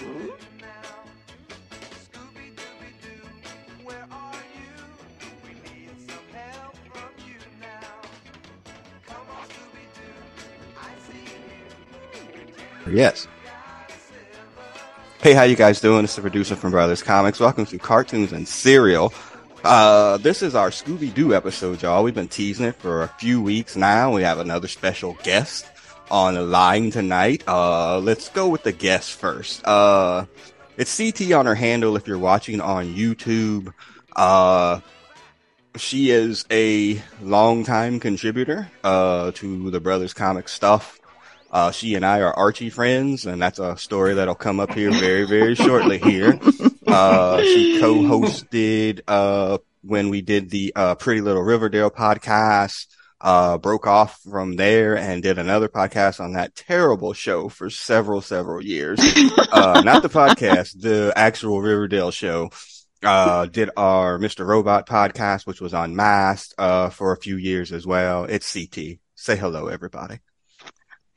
Hmm? Yes. Hey, how you guys doing? It's the producer from Brothers Comics. Welcome to Cartoons and Cereal. Uh, this is our Scooby Doo episode, y'all. We've been teasing it for a few weeks now. We have another special guest on the line tonight. Uh, let's go with the guest first. Uh, it's CT on her handle if you're watching on YouTube. Uh, she is a longtime contributor, uh, to the Brothers Comic stuff. Uh, she and I are Archie friends, and that's a story that'll come up here very, very shortly here. Uh, she co-hosted, uh, when we did the, uh, Pretty Little Riverdale podcast, uh, broke off from there and did another podcast on that terrible show for several, several years. uh, not the podcast, the actual Riverdale show. Uh, did our Mr. Robot podcast, which was on uh, for a few years as well. It's CT. Say hello, everybody.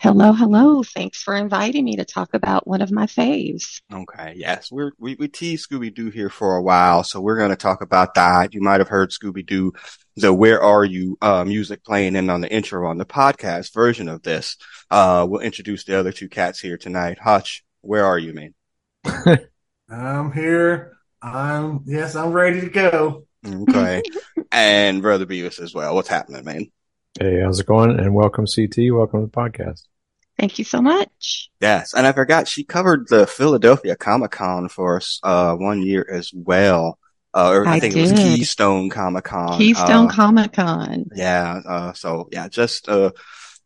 Hello, hello. Thanks for inviting me to talk about one of my faves. Okay, yes, we're, we we teased Scooby Doo here for a while, so we're going to talk about that. You might have heard Scooby Doo, the "Where Are You" uh, music playing in on the intro on the podcast version of this. Uh, we'll introduce the other two cats here tonight. Hutch, where are you, man? I'm here. I'm yes, I'm ready to go. Okay, and brother Beavis as well. What's happening, man? Hey, how's it going? And welcome, CT. Welcome to the podcast. Thank you so much. Yes, and I forgot she covered the Philadelphia Comic Con for us uh, one year as well. Uh, or I, I think it was. Keystone Comic Con. Keystone Uh, Comic Con. Yeah. Uh, so yeah, just, uh,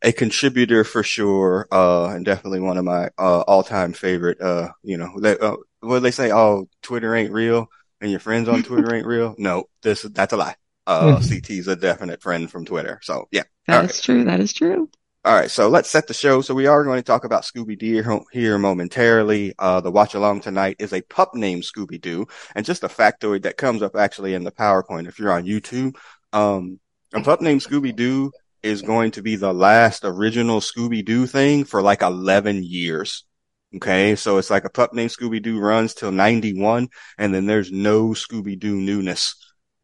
a contributor for sure. Uh, and definitely one of my, uh, all time favorite, uh, you know, they, uh, what they say? Oh, Twitter ain't real and your friends on Twitter ain't real. No, this, that's a lie. Uh, CT's a definite friend from Twitter. So yeah. That All is right. true. That is true. All right, so let's set the show. So we are going to talk about Scooby Doo here momentarily. Uh, the watch along tonight is a pup named Scooby Doo, and just a factoid that comes up actually in the PowerPoint if you're on YouTube. Um, a pup named Scooby Doo is going to be the last original Scooby Doo thing for like 11 years. Okay, so it's like a pup named Scooby Doo runs till 91, and then there's no Scooby Doo newness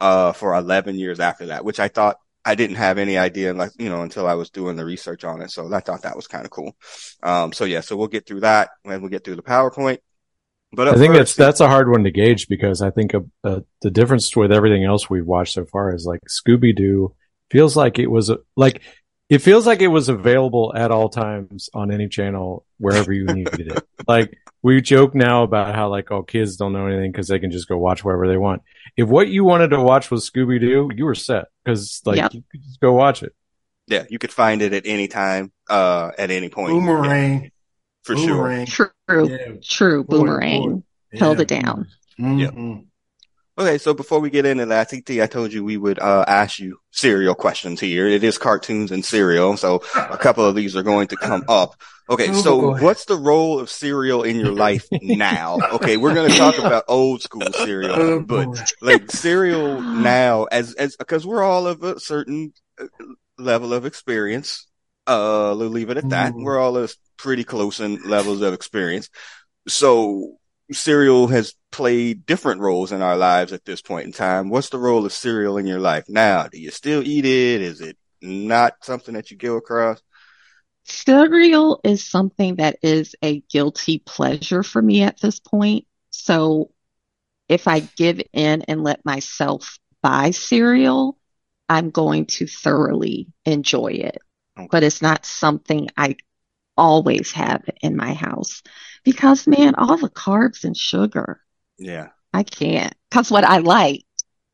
uh for 11 years after that, which I thought I didn't have any idea, like, you know, until I was doing the research on it. So I thought that was kind of cool. Um, so yeah, so we'll get through that when we get through the PowerPoint. But I think that's first- that's a hard one to gauge because I think uh, uh, the difference with everything else we've watched so far is like Scooby Doo feels like it was a, like it feels like it was available at all times on any channel wherever you needed it. Like we joke now about how like oh kids don't know anything because they can just go watch wherever they want. If what you wanted to watch was Scooby Doo, you were set because like Yep. you could just go watch it. yeah, you could find it at any time, uh, at any point. Yeah, Boomerang. for sure. True. Yeah. True. Boomerang. boy. Held Yeah. it down. Mhm. Okay, so before we get into that, CT, I told you we would uh, ask you cereal questions here. It is cartoons and cereal, so a couple of these are going to come up. Okay, Oh, so boy. what's the role of cereal in your life now? Okay, we're going to talk about old school cereal, Oh, but boy. like cereal now, as as because we're all of a certain uh, level of experience. Uh, we'll leave it at that. Mm. We're all pretty close in levels of experience. So cereal has played different roles in our lives at this point in time. What's the role of cereal in your life now? Do you still eat it? Is it not something that you go across? Cereal is something that is a guilty pleasure for me at this point. So if I give in and let myself buy cereal, I'm going to thoroughly enjoy it. Okay. But it's not something I always have in my house because, man, all the carbs and sugar, Yeah. I can't. Because what I like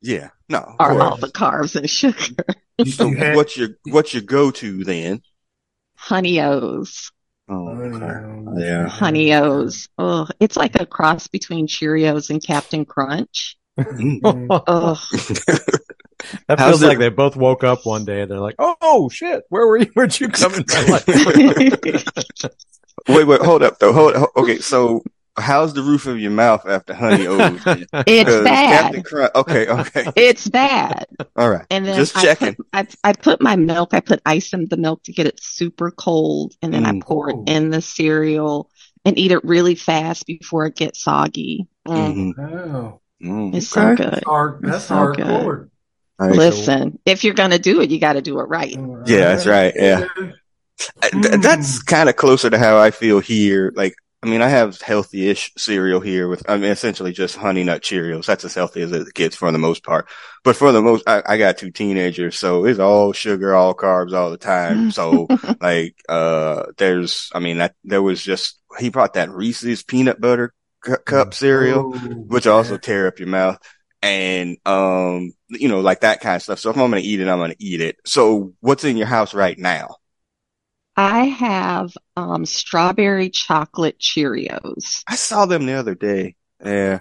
Yeah. No. are all the carbs and sugar. So what's your what's your go to then? Honey O's. Oh, Onions. Yeah. Honey O's. Oh, it's like a cross between Cheerios and Captain Crunch. Oh, That How's feels it- like they both woke up one day. And they're like, "Oh, oh shit, where were you? Where'd you come in my life?" Wait, wait, hold up though. Hold, hold okay, so how's the roof of your mouth after honey O's? It's 'Cause Captain bad. Crunch. Okay, okay, It's bad. all right. And then Just I checking. put, I, I put my milk, I put ice in the milk to get it super cold, and then Mm. I pour Ooh. it in the cereal and eat it really fast before it gets soggy. Mm, Mhm. Oh, Mm, It's okay. so good. that's hard. It's That's so hardcore. All right. Listen, if you're gonna do it, you got to do it right. Yeah, that's right, yeah. Mm. that's kind of closer to how I feel here. Like, I mean, I have healthy-ish cereal here with, I mean, essentially just Honey Nut Cheerios. That's as healthy as it gets for the most part. But for the most, I, I got two teenagers, so it's all sugar, all carbs all the time. So, like, uh, there's, I mean, that, there was just, he brought that Reese's peanut butter cu- cup cereal, Oh, which also tear up your mouth. And, um, you know, like that kind of stuff. So if I'm going to eat it, I'm going to eat it. So what's in your house right now? I have um, strawberry chocolate Cheerios. I saw them the other day. Yeah.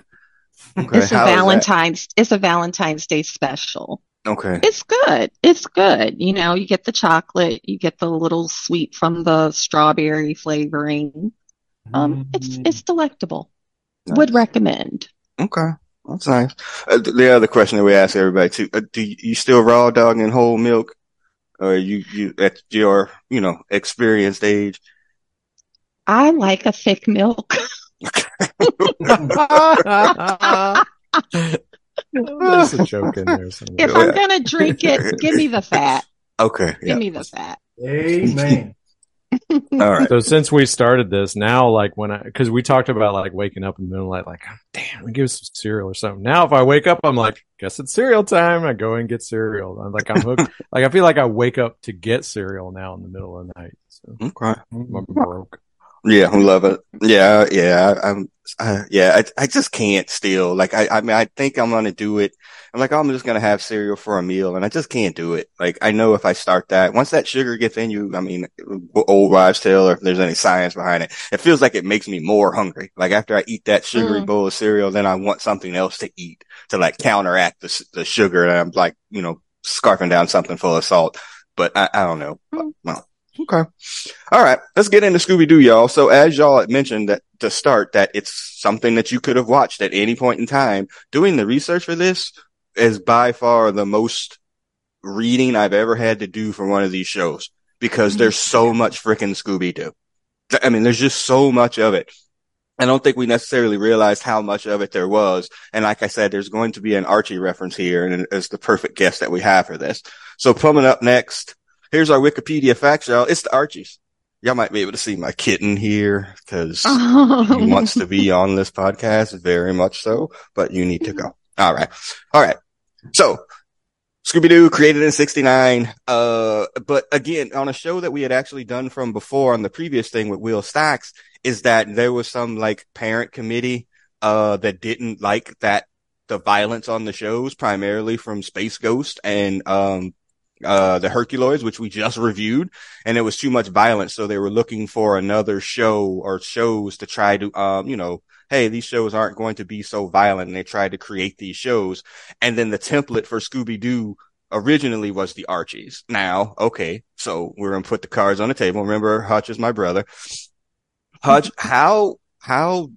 Okay. It's a how is that? Valentine's. It's a Valentine's Day special. Okay. It's good. It's good. You know, you get the chocolate, you get the little sweet from the strawberry flavoring. Um, it's Mm. it's delectable. Would recommend. Okay. That's nice. Uh, the other question that we ask everybody too, uh, do you, you still raw dog and whole milk? Or you, you, at your, you know, experienced age? I like a thick milk. There's a joke in there somewhere. If I'm gonna drink it, give me the fat. Okay. Give Yeah. me the fat. Amen. All right. So since we started this, now like when I, because we talked about like waking up in the middle of the night, like oh, damn, we give us some cereal or something. Now if I wake up, I'm like, guess it's cereal time. I go and get cereal. I'm like I'm hooked. like I feel like I wake up to get cereal now in the middle of the night. So Okay. I'm broke. Yeah, I love it. Yeah, yeah, I'm, uh, yeah, I, I just can't still. Like, I, I mean, I think I'm gonna do it. I'm like, oh, I'm just gonna have cereal for a meal, and I just can't do it. Like, I know if I start that, once that sugar gets in you, I mean, old wives' tale, or if there's any science behind it, it feels like it makes me more hungry. Like after I eat that sugary Mm. bowl of cereal, then I want something else to eat to like counteract the, the sugar, and I'm like, you know, scarfing down something full of salt. But I, I don't know. Mm. Well, okay. All right, let's get into Scooby Doo, y'all. So as y'all had mentioned that to start, that it's something that you could have watched at any point in time. Doing the research for this is by far the most reading I've ever had to do for one of these shows because there's mm-hmm. so much freaking Scooby Doo. I mean, there's just so much of it. I don't think we necessarily realized how much of it there was. And like I said, there's going to be an Archie reference here and it's the perfect guest that we have for this. So coming up next, here's our Wikipedia facts, y'all. It's the Archies. Y'all might be able to see my kitten here because he wants to be on this podcast very much so, but you need to go. All right. All right. So Scooby-Doo created in 69. Uh, but again, on a show that we had actually done from before on the previous thing with Will Stacks is that there was some like parent committee, uh, that didn't like that the violence on the shows primarily from Space Ghost and, um, uh, the Herculoids, which we just reviewed, and it was too much violence. So they were looking for another show or shows to try to, um, you know, hey, these shows aren't going to be so violent. And they tried to create these shows. And then the template for Scooby Doo originally was the Archies. Now, okay, so we're going to put the cards on the table. Remember, Hutch is my brother. Hutch, how, how,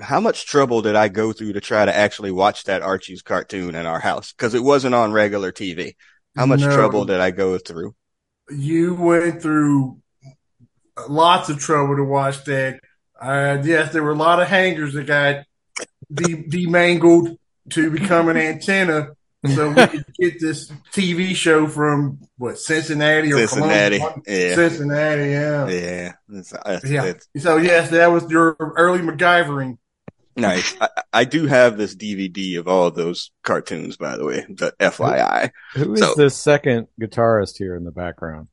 how much trouble did I go through to try to actually watch that Archie's cartoon in our house? Cause it wasn't on regular TV. How much No. trouble did I go through? You went through lots of trouble to watch that. Uh, yes, there were a lot of hangers that got de- demangled to become an antenna, so we could get this TV show from what Cincinnati or Cincinnati. Columbus? Yeah. Cincinnati, yeah. Yeah. It's, it's, Yeah. it's So yes, that was your early MacGyvering. Nice. I, I do have this DVD of all of those cartoons, by the way, the FYI. Who is So- this second guitarist here in the background?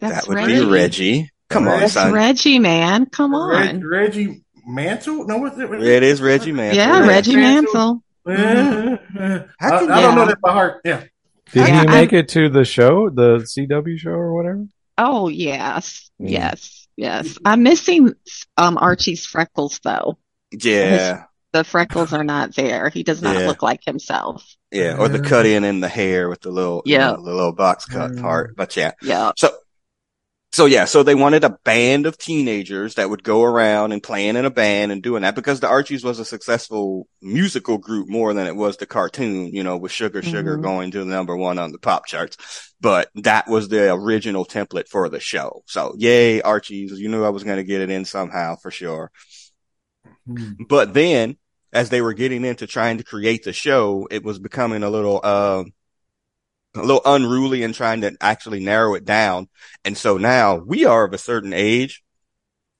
That's that would Reggie. be Reggie. Come on, That's son. Reggie, man. Come Reg- on. Reggie Mantle? No, what's it? It is Reggie Mantle. Yeah, Reggie Mantle. Mansell. Uh, How I, can I don't know that by heart. Yeah. Did Yeah, he I- make it to the show, the CW show or whatever? Oh yes, Mm. yes, yes. I'm missing um Archie's freckles though. Yeah. The freckles are not there. He does not Yeah. look like himself. Yeah. Or the cut in in the hair with the little, Yeah. the little box cut Mm. part. But yeah. Yeah. So So yeah, so they wanted a band of teenagers that would go around and playing in a band and doing that because the Archies was a successful musical group more than it was the cartoon, you know, with Sugar Sugar Mhm. going to the number one on the pop charts. But that was the original template for the show. So yay, Archies, you knew I was going to get it in somehow for sure. Hmm. But then as they were getting into trying to create the show, it was becoming a little, um, a little unruly and trying to actually narrow it down. And so now we are of a certain age,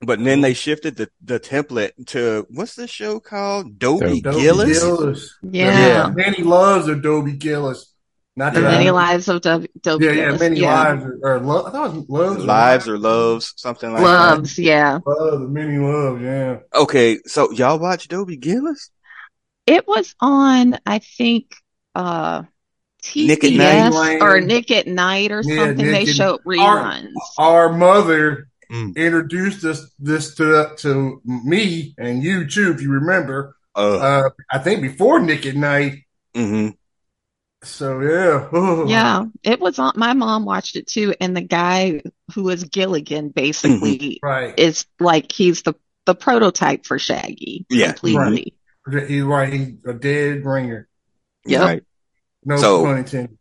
but then they shifted the, the template to what's this show called? Dobie Dobie Gillis? Gillis. Yeah. Many loves of Dobie Gillis. Not The that many lives of W. W. Yeah, yeah, many yeah. lives or, or lo- I thought it was loves. Lives or loves, something like that. Loves, yeah. Love, many loves. Yeah. Okay. So y'all watch Dobie Gillis? It was on, I think, uh, Nick at TBS Night. or Nick at Night or Yeah, something. Nick they at- showed reruns. Our mother Mm. introduced us this to to me and you too, if you remember. Uh, Uh, I think before Nick at Night. hmm So yeah. Yeah, it was on. My mom watched it too, and the guy who is Gilligan basically Right. is like he's the the prototype for Shaggy. Yeah. completely. He's right. He's a dead ringer. Yep. Right. No So- pun intended.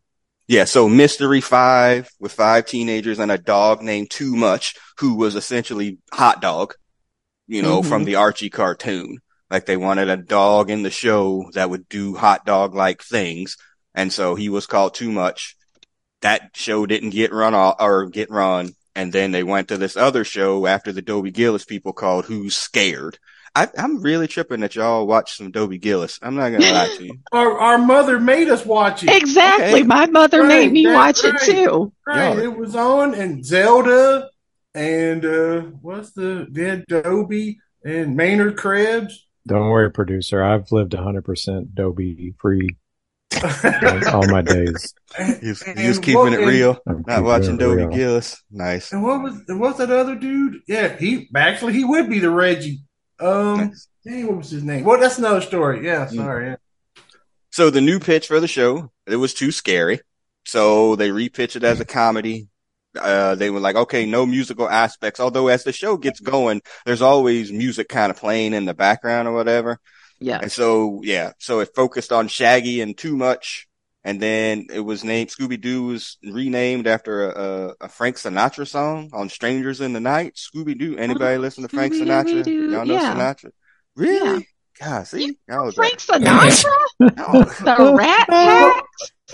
Yeah, so Mystery Five with five teenagers and a dog named Too Much, who was essentially Hot Dog, you know, Mhm. from the Archie cartoon. Like they wanted a dog in the show that would do hot dog like things. And so he was called Too Much. That show didn't get run off or get run. And then they went to this other show after the Dobie Gillis people called Who's Scared. I, I'm really tripping that y'all watch some Dobie Gillis. I'm not gonna lie to you. Our our mother made us watch it. Exactly. Okay. My mother Right, made me watch right. it too. Right. Yeah. It was on and Zelda and uh what's the dead Dobie and Maynard Krebs. Don't worry, producer. I've lived 100% Dobie free all my days. He was, he And was keeping what- it real. I'm Not watching it Dobie. Gillis. Nice. And what was and what's that other dude? Yeah, he actually he would be the Reggie. Um, Nice. dang, what was his name? Well, that's another story. Yeah, Mm. sorry. Yeah. So the new pitch for the show, it was too scary. So they repitched it as a comedy. Uh, they were like, okay, no musical aspects. Although as the show gets going, there's always music kind of playing in the background or whatever. Yeah. And so, yeah, so it focused on Shaggy and Too Much. And then it was named, Scooby Doo was renamed after a, a, a Frank Sinatra song on Strangers in the Night. Scooby Doo. Anybody Oh, listen to Frank Sinatra? Y'all know Yeah. Sinatra? Really? God, see? Y'all was Frank Sinatra, like, oh. the Rat Pack.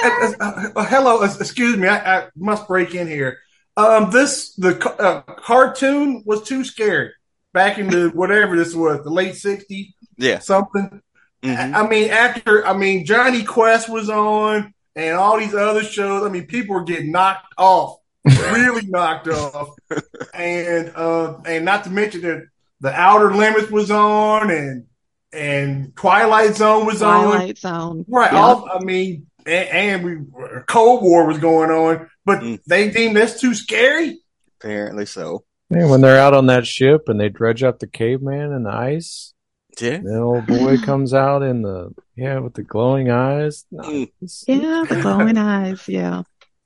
Uh, uh, uh, hello, uh, excuse me. I, I must break in here. Um, this the uh, cartoon was too scary back in the whatever this was, the late '60s, yeah. something. Mhm. I I mean, after I mean, Jonny Quest was on, and all these other shows. I mean, people were getting knocked off, really knocked off, and uh, and not to mention that the Outer Limits was on, and and Twilight Zone was on. Twilight Zone. Right. Yeah. All, I mean, and, and we Cold War was going on, but Mm. they deemed this too scary. Apparently so. Man, when they're out on that ship and they dredge up the caveman in the ice, Yeah. the old boy comes out in the yeah with the glowing eyes. Mm. Nice. Yeah, the glowing eyes. Yeah.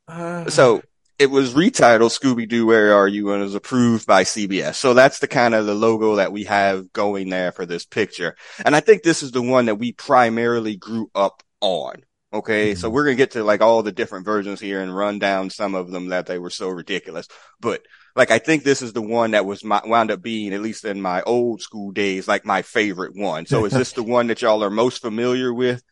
Uh, So it was retitled Scooby Doo, Where Are You? and was approved by CBS. So that's the kind of the logo that we have going there for this picture. And I think this is the one that we primarily grew up on. Okay. So we're going to get to like all the different versions here and run down some of them that they were so ridiculous. But like, I think this is the one that was my, wound up being, at least in my old school days, like my favorite one. So is this the one that y'all are most familiar with?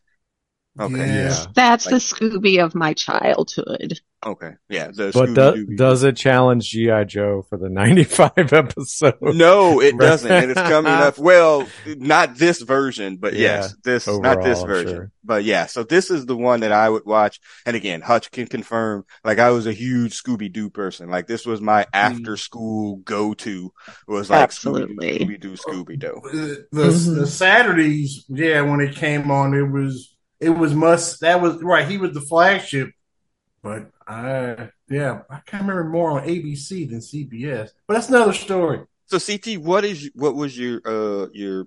Okay. Yeah. Yeah. That's Like- the Scooby of my childhood. Okay. Yeah. The But do, does it challenge GI Joe for the 95 episode? No, it Right. doesn't. And it's coming up. Well, not this version, but Yeah, yes, this, not this version, sure. but yeah. So this is the one that I would watch. And again, Hutch can confirm, like I was a huge Scooby Doo person. Like this was my after school go to was like Absolutely. Scooby Doo, Scooby Doo. the the, Mhm. the Saturdays, yeah, when it came on, it was it was must. That was right. He was the flagship, but I yeah, I can't remember more on ABC than CBS. But that's another story. So CT, what is, what was your, uh, your,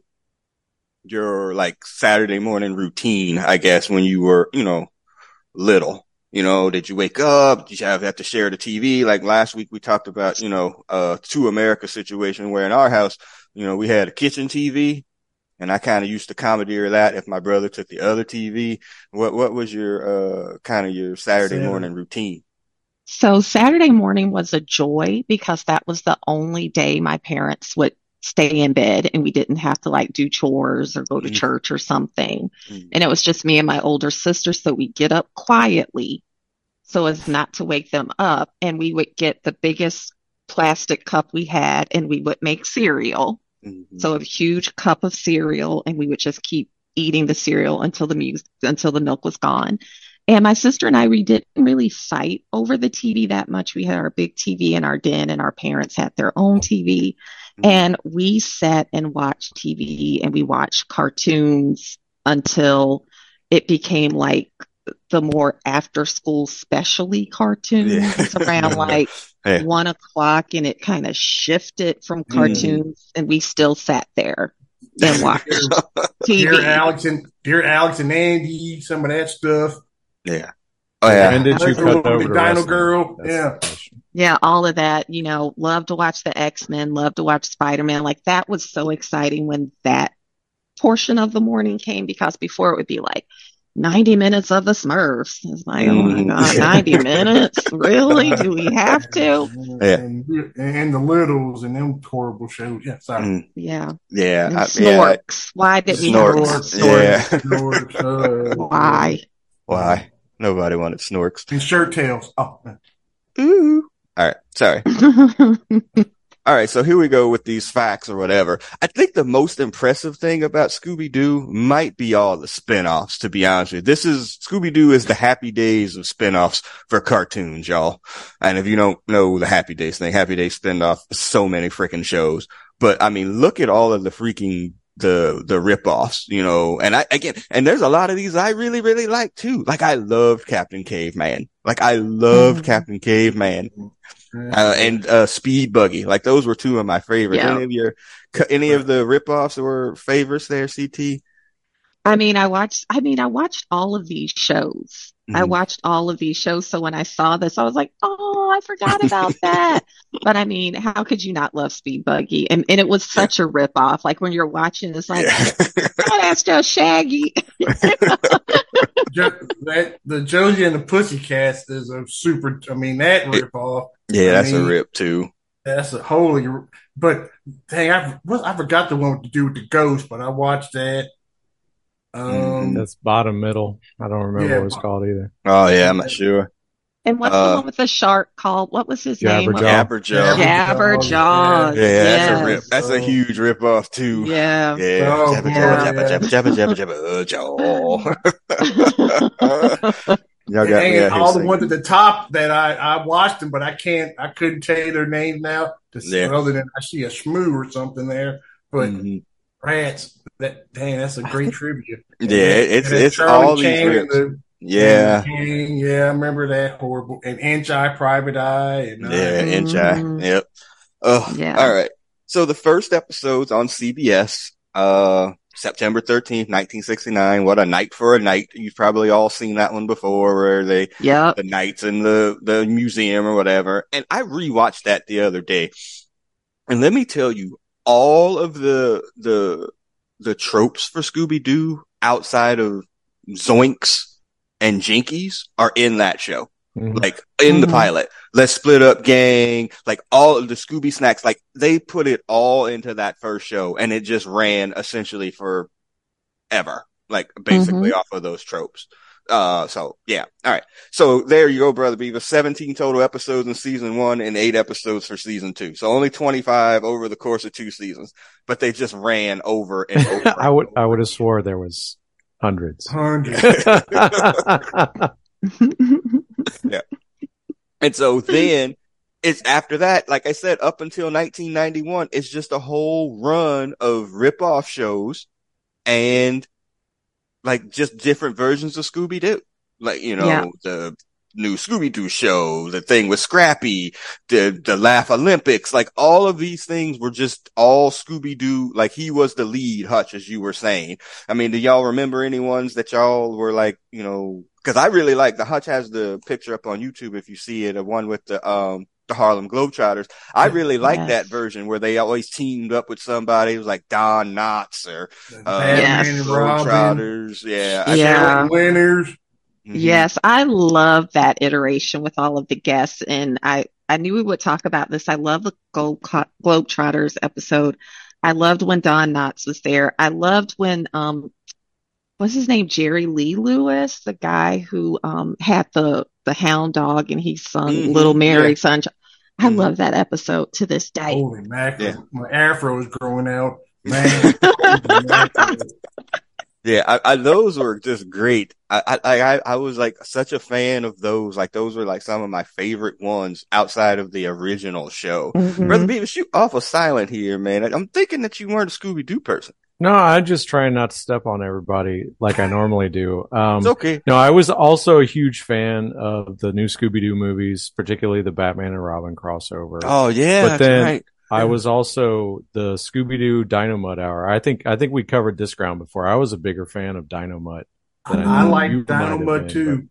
your like Saturday morning routine, I guess, when you were, you know, little? You know, did you wake up? Did you have, have to share the TV? Like last week we talked about, you know, uh, two America situation where in our house, you know, we had a kitchen TV and I kind of used to commandeer that if my brother took the other TV. What, what was your, uh, kind of your Saturday Saturday. morning routine? So Saturday morning was a joy because that was the only day my parents would stay in bed and we didn't have to like do chores or go to Mhm. church or something. Mhm. And it was just me and my older sister. So we get up quietly so as not to wake them up. And we would get the biggest plastic cup we had and we would make cereal. Mhm. So a huge cup of cereal and we would just keep eating the cereal until the mu- until the milk was gone. And my sister and I, we didn't really fight over the TV that much. We had our big TV in our den and our parents had their own TV. Mhm. And we sat and watched TV and we watched cartoons until it became like the more after school specialty cartoons Yeah. around like Yeah. one o'clock and it kind of shifted from Mm. cartoons and we still sat there and watched Dear TV. Alex and Dear Alex and Andy, some of that stuff. Yeah. Oh yeah. When did you Little cut over Big Dino wrestling? Girl, That's yeah. Yeah, all of that, you know, love to watch the X-Men, love to watch Spider-Man. Like that was so exciting when that portion of the morning came because before it would be like 90 minutes of the Smurfs. It's like, oh my Mm. God, 90 minutes? Really? Do we have to? Yeah. And, and the Littles and them horrible shows. Yeah, sorry. Mm, Yeah. yeah. And I- yeah. Snorks. Why did we have have Snorks. Snorks? Yeah. Snorks, uh, Why? Why? Nobody wanted snorks. And Shirt Tales. Oh, man. Ooh. All right. Sorry. All right, so here we go with these facts or whatever. I think the most impressive thing about Scooby Doo might be all the spin-offs, to be honest with you. This is, Scooby Doo is the happy days of spin-offs for cartoons, y'all. And if you don't know the Happy Days thing, Happy Days spin-off, so many freaking shows. But I mean, look at all of the freaking, the, the rip-offs, you know, and I, again, and there's a lot of these I really, really like too. Like I loved Captain Caveman. Like I loved Mhm. Captain Caveman uh, and uh, Speed Buggy. Like those were two of my favorites. Yeah. Any of your, any of the ripoffs that were favorites there, CT? I mean, I watched, I mean, I watched all of these shows. I Mhm. watched all of these shows. So when I saw this, I was like, oh, I forgot about that. but I mean, how could you not love Speed Buggy? And, and it was such a rip off. Like when you're watching, it's like, Yeah. oh, that's just Shaggy. Jo- that the Josie and the Pussycats is a super. I mean, that rip off. yeah, that's I a mean- rip too. That's a holy. But dang, I I forgot the one to do with the ghost, but I watched that. Um, Mhm. That's bottom middle. I don't remember Yeah, what it's called either. Oh yeah, I'm not sure. And what's Uh, the one with the shark called? What was his name? Jabberjaw. Jabberjaw. Yeah, Jabberjaw. that's a rip. That's a huge rip off too. Yeah. Yeah, Oh, jabba, yeah. jabba, jabba, jabba, jabba, jabba, jabba, Y'all got me and out all the singing. ones at the top that I I watched them, but I can't. I couldn't tell you their names now. To see, Yeah. Other than I see a shmoo or something there, but Mhm. rats. That dang, that's a great tribute. Yeah, it's And it's Charlie all these Chan rips. the- Yeah, and King, yeah, I remember that horrible. And Inch High, Private Eye, and uh, yeah, inch high. Mhm. Yep. Oh, Yeah. all right. So the first episode's on CBS, uh, September 13th, 1969. What a night for a Knight. You've probably all seen that one before where they, yeah, the knights in the, the museum or whatever. And I rewatched that the other day. And let me tell you, all of the, the, the tropes for Scooby-Doo outside of Zoinks and Jinkies are in that show Mhm. like in the Mhm. pilot. Let's split up gang, like all of the Scooby snacks, like they put it all into that first show and it just ran essentially for ever, like basically off of those tropes. Uh, so yeah. All right. So there you go, brother Beaver. 17 total episodes in season one and eight episodes for season two. So only 25 over the course of two seasons, but they just ran over and over. I would I would have swore there was hundreds. Hundreds. yeah. And so then it's after that, like I said, up until 1991, it's just a whole run of rip-off shows and like just different versions of Scooby-Doo. Like, you know, Yeah. the new Scooby Doo show, the thing with Scrappy, the the Laugh Olympics, like all of these things were just all Scooby Doo. Like he was the lead, Hutch, as you were saying. I mean, do y'all remember any ones that y'all were like, you know? Because I really like the Hutch has the picture up on YouTube if you see it, the one with the um the Harlem Globetrotters. I really like Yes. that version where they always teamed up with somebody. It was like Don Knotts or uh, Yes. and Robin, Globetrotters. Yeah. I- Yeah. winners. Mhm. Yes, I love that iteration with all of the guests, and I I knew we would talk about this. I love the Globe Globetrotters episode. I loved when Don Knotts was there. I loved when um what's his name Jerry Lee Lewis, the guy who um had the the hound dog and he sung Mhm, Little Mary yeah. Sunshine. I Mhm. love that episode to this day. Holy mackerel. Yeah. My afro is growing out. Man. Yeah, I, I, those were just great. I, I, I, I was like such a fan of those. Like those were like some of my favorite ones outside of the original show. Mhm. Brother Beavis, you awful silent here, man. I, I'm thinking that you weren't a Scooby Doo person. No, I'm just trying not to step on everybody like I normally do. Um, It's okay. no, I was also a huge fan of the new Scooby Doo movies, particularly the Batman and Robin crossover. Oh yeah, But that's then- right. I was also the Scooby Doo Dynomutt Hour. I think I think we covered this ground before. I was a bigger fan of Dynomutt. than I knew like you might Dynomutt been, too.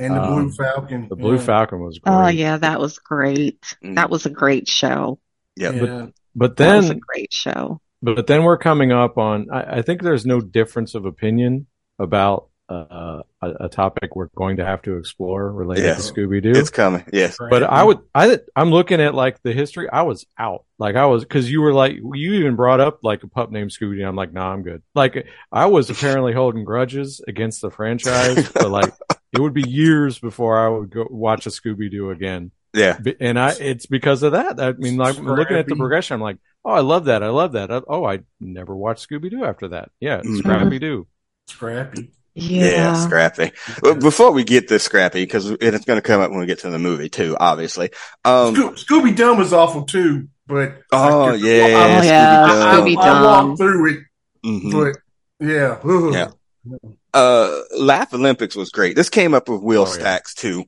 And the Um, Blue Falcon. The Blue Yeah. Falcon was great. Oh yeah, that was great. Mm. That was a great show. Yeah, Yeah. But then That was a great show. But then we're coming up on. I, I think there's no difference of opinion about uh, a, a topic we're going to have to explore related Yeah. to Scooby Doo. it's coming. Yes. But I would, I, I'm looking at like the history. I was out. Like I was, cause you were like, you even brought up like a pup named Scooby Doo. I'm like, nah, I'm good. Like I was apparently holding grudges against the franchise, but like it would be years before I would go watch a Scooby Doo again. Yeah. And I, it's because of that. I mean, like looking at the progression, I'm like, oh, I love that. I love that. Oh, I never watched Scooby Doo after that. Yeah, Mhm. Scrappy Doo. Scrappy. Yeah, Yeah. Scrappy. Well, before we get to Scrappy, because it's going to come up when we get to the movie too, obviously. Um, Sco- Scooby Dum was awful too, but oh I- yeah, Oh, yeah, I, I, I walked through it, Mhm. but yeah, ugh. Yeah. uh, Laugh Olympics was great. This came up with Will Oh, yeah. Stacks too.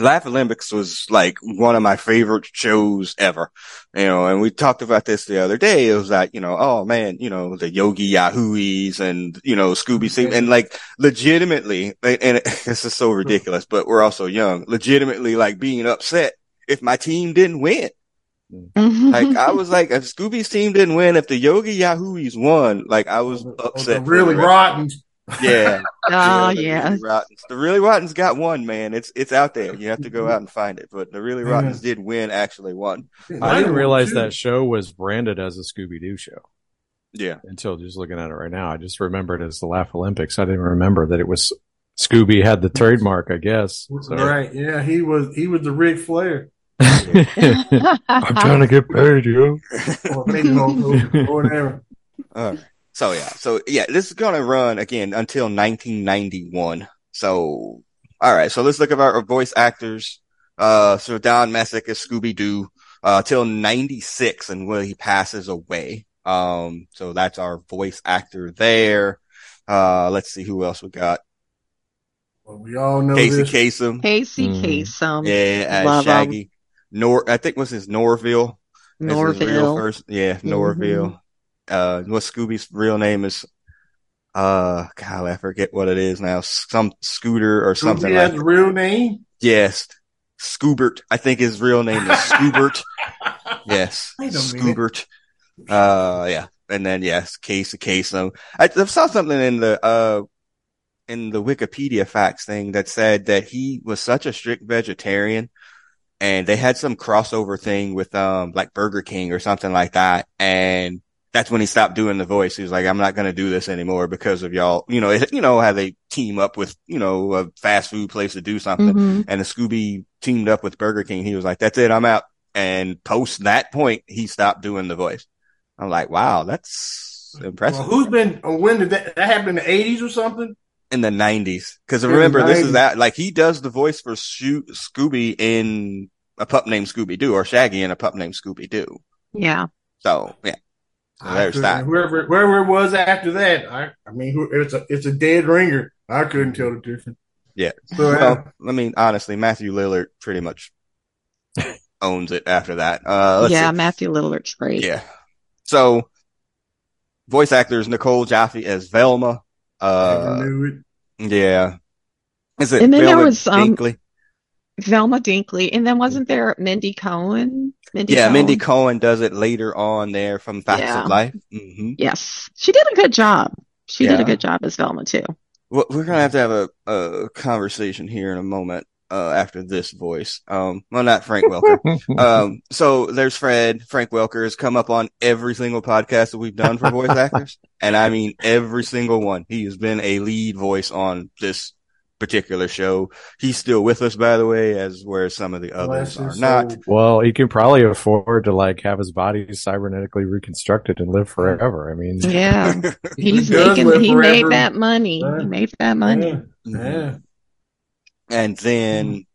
Laugh Olympics was like one of my favorite shows ever, you know, and we talked about this the other day. It was like, you know, oh man, you know, the Yogi Yahooeys and, you know, Scooby Sing and like legitimately, and it, this is so ridiculous, but we're also young, legitimately like being upset if my team didn't win. Mhm. Like I was like, if Scooby's team didn't win, if the Yogi Yahooeys won, like I was upset. the for really rotten. Yeah. Oh the yeah. Really The Really Rottens got one, man. It's it's out there. You have to go out and find it. But the Really Yeah. Rottens did win, actually won. I didn't um, realize that show was branded as a Scooby Doo show Yeah. until just looking at it right now. I just remembered it as the Laugh Olympics. I didn't remember that it was Scooby had the trademark, I guess. So. Right? Yeah, he was. He was the Ric Flair. I'm trying to get paid, you. or maybe or whatever. All right. So yeah. So yeah, this is gonna run again until 1991. So all right. So let's look at our voice actors. Uh, so Don Messick is Scooby Doo uh, till 96 and when he passes away. Um, so that's our voice actor there. Uh, let's see who else we got. Well, we all know Casey this. Kasem. Casey Mhm. Kasem, Yeah, as Love 'em. Shaggy. Nor, I think was his Norville. as his real Norville. first- yeah, Norville. Uh, what Scooby's real name is? Uh, God, I forget what it is now. Some Scooter or something Scooby like has a real name. Yes. Scoobert. I think his real name is Scoobert. yes. Minute. Scoobert. Uh, yeah. And then, yes, Case of Kasem. I, I saw something in the, uh, in the Wikipedia facts thing that said that he was such a strict vegetarian and they had some crossover thing with, um, like Burger King or something like that. And that's when he stopped doing the voice. He was like, I'm not going to do this anymore because of y'all. You know, it, you know how they team up with, you know, a fast food place to do something Mhm. and the Scooby teamed up with Burger King. He was like, that's it. I'm out. And post that point, he stopped doing the voice. I'm like, wow, that's impressive. Well, who's been? When did that, that happen? In the eighties or something? in the nineties. Cause In the remember, this is that, like he does the voice for Shoo- Scooby in a pup named Scooby Doo or Shaggy in a pup named Scooby Doo. Yeah. So yeah. So I there's couldn't- that. Whoever, whoever it was after that, I, I mean, it's a, it's a dead ringer. I couldn't tell the difference. Yeah. So, uh, Well, I mean, honestly, Matthew Lillard pretty much owns it after that. Uh, let's yeah, see. Matthew Lillard's great. Yeah. So, voice actors Nicole Jaffe as Velma. never Uh, knew it. yeah. Is it And then there was, um, Dinkley? Velma Dinkley, and then wasn't there Mindy Cohn? Mindy Yeah, Cohn? Mindy Cohn does it later on there from Facts Yeah. of Life. hmm Yes, she did a good job. She did a good job as Velma too. Well, we're gonna have to have a, a conversation here in a moment. Uh, after this voice, um, well, not Frank Welker. um, so there's Fred. Frank Welker has come up on every single podcast that we've done for voice actors, and I mean every single one. He has been a lead voice on this particular show. He's still with us, by the way, as where some of the others are his not. well, he can probably afford to like have his body cybernetically reconstructed and live forever. I mean, Yeah, he's does making. live He made that money. Right. He made that money. Yeah, yeah. And then,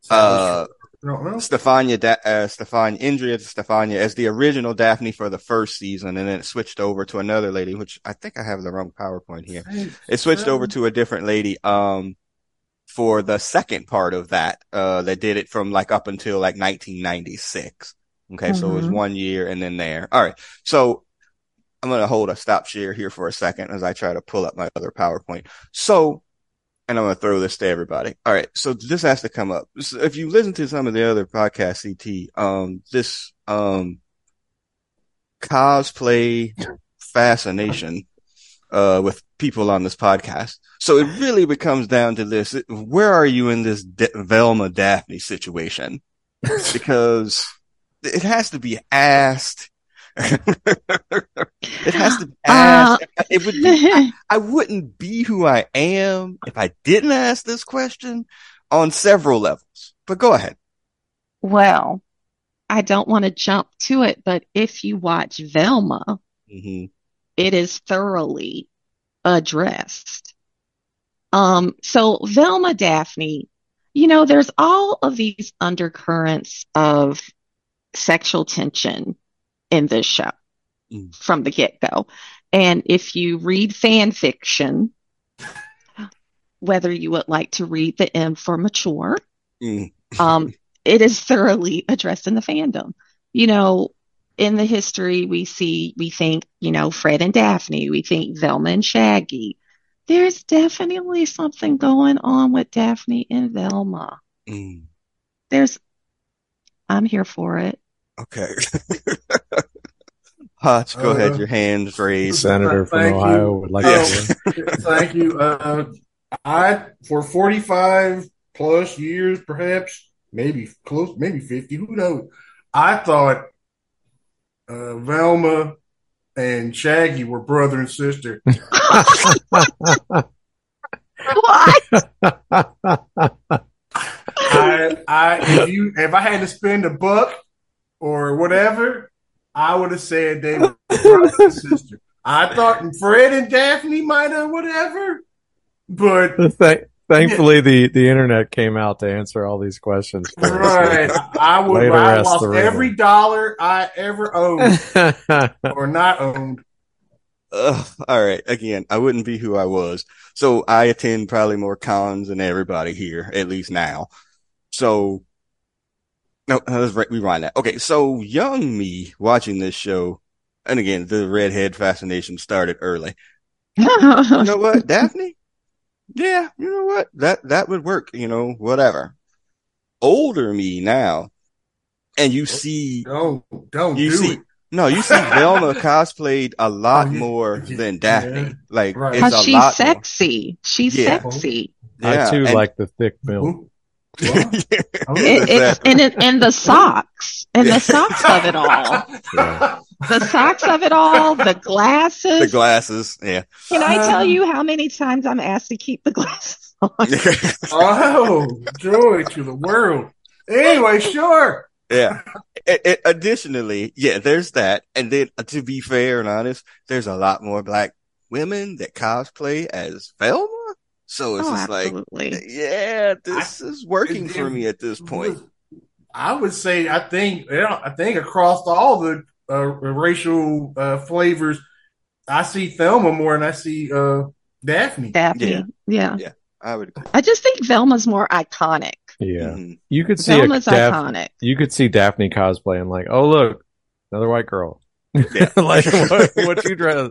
So, uh, I don't know. Stefania, da- uh, Stefania, Indria Stefania as the original Daphne for the first season, and then it switched over to another lady, which I think I have the wrong PowerPoint here. It switched over to a different lady, um, for the second part of that, uh, that did it from like up until like 1996. Okay. So it was Mhm. one year and then there. All right. So I'm going to hold a stop share here for a second as I try to pull up my other PowerPoint. So, and I'm going to throw this to everybody. All right. So this has to come up. So if you listen to some of the other podcasts, CT, um, this, um, cosplay fascination, uh, with people on this podcast. So it really becomes down to this. Where are you in this D- Velma Daphne situation? Because it has to be asked. it has to be asked. it would be, I wouldn't be who I am if I didn't ask this question on several levels. But go ahead. Well, I don't want to jump to it, but if you watch Velma, hmm it is thoroughly addressed. Um, so Velma Daphne, you know, there's all of these undercurrents of sexual tension in this show Mm. from the get-go. And if you read fan fiction, whether you would like to read the M for mature, Mm. um, it is thoroughly addressed in the fandom. You know, in the history, we see, we think, you know, Fred and Daphne, we think Velma and Shaggy. There's definitely something going on with Daphne and Velma. Mm. There's, I'm here for it. Okay. Hutch, go Uh, ahead. Your hands raised. Senator from Thank you. Ohio would like Yeah. to. Thank you. Uh, I for forty five plus years, perhaps maybe close, maybe fifty. Who knows? I thought uh, Velma and Shaggy were brother and sister. What? I, I, if you, if I had to spend a buck or whatever, I would have said they were brother and sister. I thought Fred and Daphne might have whatever, but Th- Thankfully, the, the internet came out to answer all these questions. right, I would. Later I lost the river. every dollar I ever owned or not owned. Ugh, all right. Again, I wouldn't be who I was. So I attend probably more cons than everybody here, at least now. So, no, uh, let's re- rewind that. Okay. So young me watching this show, and again, the redhead fascination started early. You know what, Daphne? Yeah, you know what? That, that would work, you know, whatever. Older me now, and you see Don't don't You do see- it. No, you see Velma cosplayed a lot Oh, yeah. more Yeah. than Daphne. Yeah. Like Right. it's a she's lot sexy. She's Yeah. sexy. more. I too and- like the thick milk. Ooh. It, it's exactly. and it, and the socks and Yeah. the socks of it all. The socks of it all. The glasses. the glasses. Yeah. Can I tell you how many times I'm asked to keep the glasses on? oh, joy to the world. Anyway, sure. yeah. It, it- additionally, yeah, there's that. And then uh, to be fair and honest, there's a lot more black women that cosplay as Velma. So it's Oh, just like, yeah, this is working for me at this point. I would say I think I think across all the uh, racial uh, flavors, I see Thelma more than I see uh, Daphne. Daphne. Yeah. yeah, I would agree. I just think Velma's more iconic. Yeah, Mhm. you could see a Velma's Daph- iconic. you could see Daphne cosplaying like, oh look, another white girl. Yeah. like what, what you dress?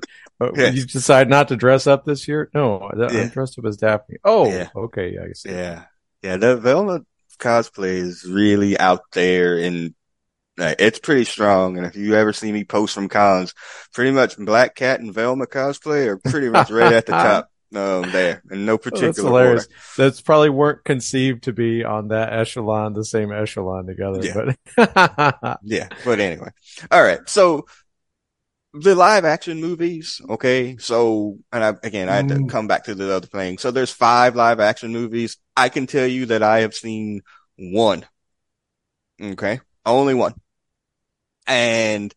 Yeah. You decide not to dress up this year? No, I- Yeah. I'm dressed up as Daphne. Oh, Yeah. okay, I see. Yeah, yeah. The Velma cosplay is really out there, and uh, it's pretty strong. And if you ever see me post from cons, pretty much Black Cat and Velma cosplay are pretty much right at the top um, there, in no Oh, particular that's hilarious. order. That's probably weren't conceived to be on that echelon, the same echelon together. Yeah. But Yeah, but anyway, all right. So the live action movies, okay. So, and I, again, I had to Mm. come back to the other thing. So there's five live action movies. I can tell you that I have seen one. Okay, only one, and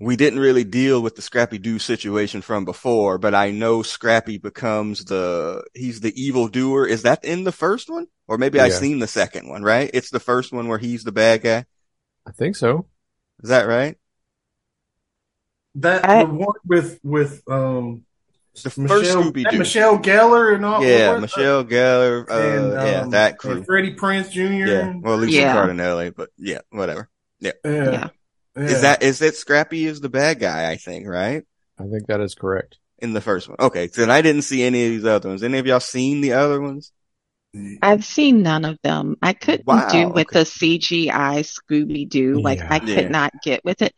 we didn't really deal with the Scrappy Doo situation from before, but I know Scrappy becomes the he's the evil doer. Is that in the first one, or maybe I've seen the second one? Right? It's the first one where he's the bad guy. I think so. Is that right? That I- the one with with um The first Michelle, Scooby Doo. Michelle Gellar and all. Yeah, what- Michelle Gellar. Uh, and, yeah, um, that and crew. Freddie Prinze Jr. Yeah. Well, Lisa Yeah. Cardinelli, but yeah, whatever. yeah. Yeah. Yeah. Is that is that Scrappy is the bad guy? I think right I think that is correct. in the first one. Okay, so then I didn't see any of these other ones. Any of y'all seen the other ones? I've seen none of them. I couldn't Wow, do with okay. the CGI Scooby Doo. Like Yeah. I could Yeah. not get with it.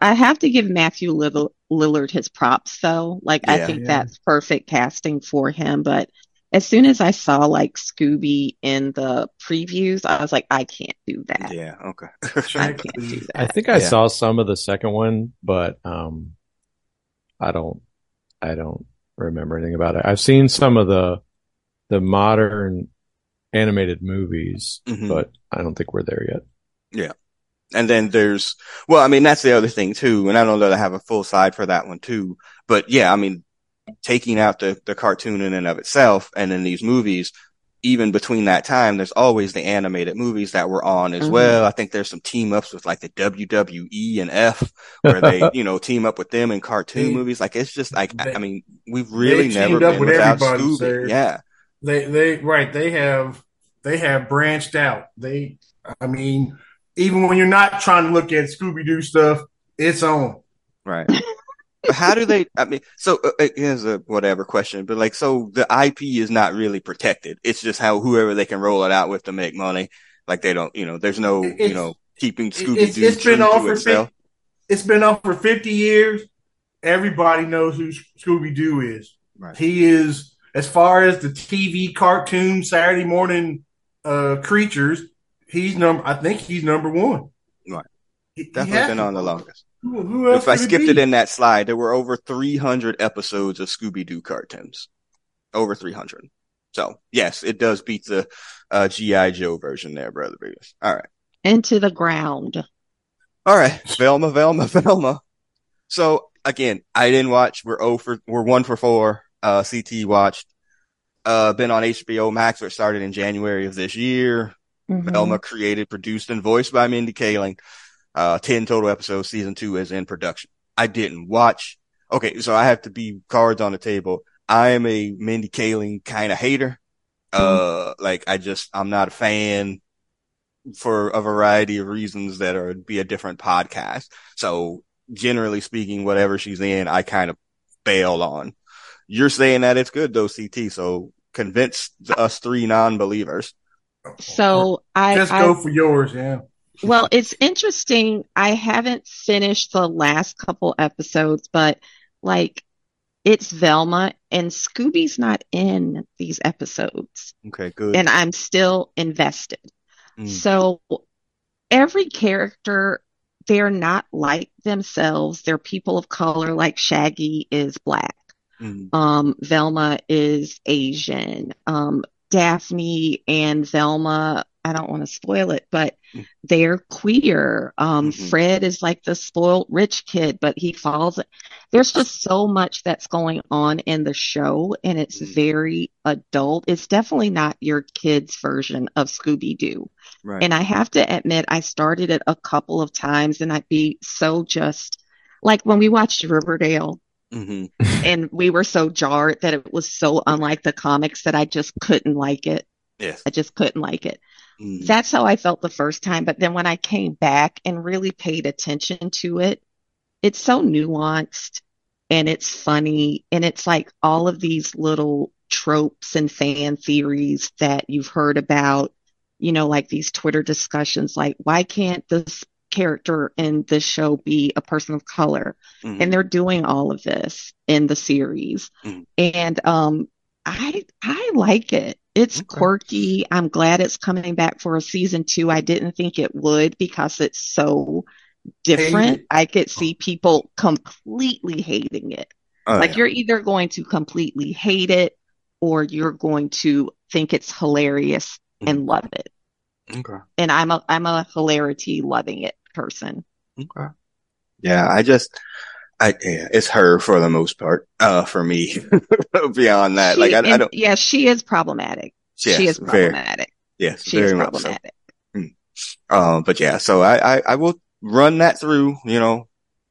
I have to give Matthew Lill- Lillard his props though. Like I think Yeah. that's perfect casting for him. But as soon as I saw like Scooby in the previews, I was like, I can't do that. Yeah. Okay. I can't the- do I think I Yeah. saw some of the second one, but um, I don't, I don't remember anything about it. I've seen some of the the modern animated movies, Mhm. but I don't think we're there yet. And then there's, well, I mean, that's the other thing too. And I don't know that I have a full side for that one too. But yeah, I mean, taking out the, the cartoon in and of itself and in these movies, even between that time, there's always the animated movies that were on as Mhm. well. I think there's some team ups with like the WWE and F where they, you know, team up with them in cartoon They- movies. Like it's just like, I they- I mean, we've really never been with without Scooby. Yeah. They they right. They have they have branched out. They I mean, even when you're not trying to look at Scooby Doo stuff, it's on. Right. But how do they? I mean, so uh, uh, here's a whatever question, but like, so the IP is not really protected. It's just how whoever they can roll it out with to make money. Like they don't, you know, there's no, you know, keeping Scooby Doo. it's true been on for itself. 50, it's been on for fifty years. Everybody knows who Scooby Doo is. Right. He is as far as the TV cartoon Saturday morning uh creatures. He's number. I think he's number one. Right. He- he Definitely has been to. on the longest. Who, who If I skipped be? it in that slide, there were over 300 episodes of Scooby Doo cartoons. Over 300. So yes, it does beat the uh, GI Joe version there, brother Beavis. All right. Into the ground. All right, Velma, Velma, Velma. So again, I didn't watch. We're oh for we're one for four. Uh, CT watched. Uh, been on HBO Max. Where it started in January of this year. Mhm. Velma created, produced, and voiced by Mindy Kaling. Uh, ten total episodes. Season two is in production. I didn't watch. Okay, so I have to be cards on the table. I am a Mindy Kaling kind of hater. Uh, like I just I'm not a fan for a variety of reasons that are be a different podcast. So generally speaking, whatever she's in, I kind of bail on. You're saying that it's good though, CT. So convince us three non-believers. So I, just I go for yours. Yeah. Well, it's interesting. I haven't finished the last couple episodes, but like it's Velma and Scooby's not in these episodes, Okay, good. and I'm still invested. Mm. So every character, they're not like themselves. They're people of color, like Shaggy is black. Mhm. Um, Velma is Asian. Um, Daphne and Velma, I don't want to spoil it, but they're queer. Um, Mhm. Fred is like the spoiled rich kid, but he falls. There's just so much that's going on in the show, and it's Mm. very adult. It's definitely not your kid's version of Scooby Doo. Right. And I have to admit, I started it a couple of times and I'd be so just like when we watched Riverdale, hmm and we were so jarred that it was so unlike the comics that I just couldn't like it. Yes. I just couldn't like it. Mhm. That's how I felt the first time. But then when I came back and really paid attention to it, it's so nuanced and it's funny. And it's like all of these little tropes and fan theories that you've heard about, you know, like these Twitter discussions, like, why can't this character in this show be a person of color? Mhm. and they're doing all of this in the series Mhm. and um i i like it it's Okay. quirky i'm glad it's coming back for a season two i didn't think it would because it's so different i could see people completely hating it Oh, like yeah. you're either going to completely hate it or you're going to think it's hilarious and love it Okay. and i'm a i'm a hilarity loving it person Okay. Yeah, I just, I yeah, it's her for the most part. Uh, for me, beyond that, She- like I, I don't. yeah she is problematic Yes, she is very, problematic yes, She very is much so. problematic. Um, but yeah, so I, I, I will run that through, you know,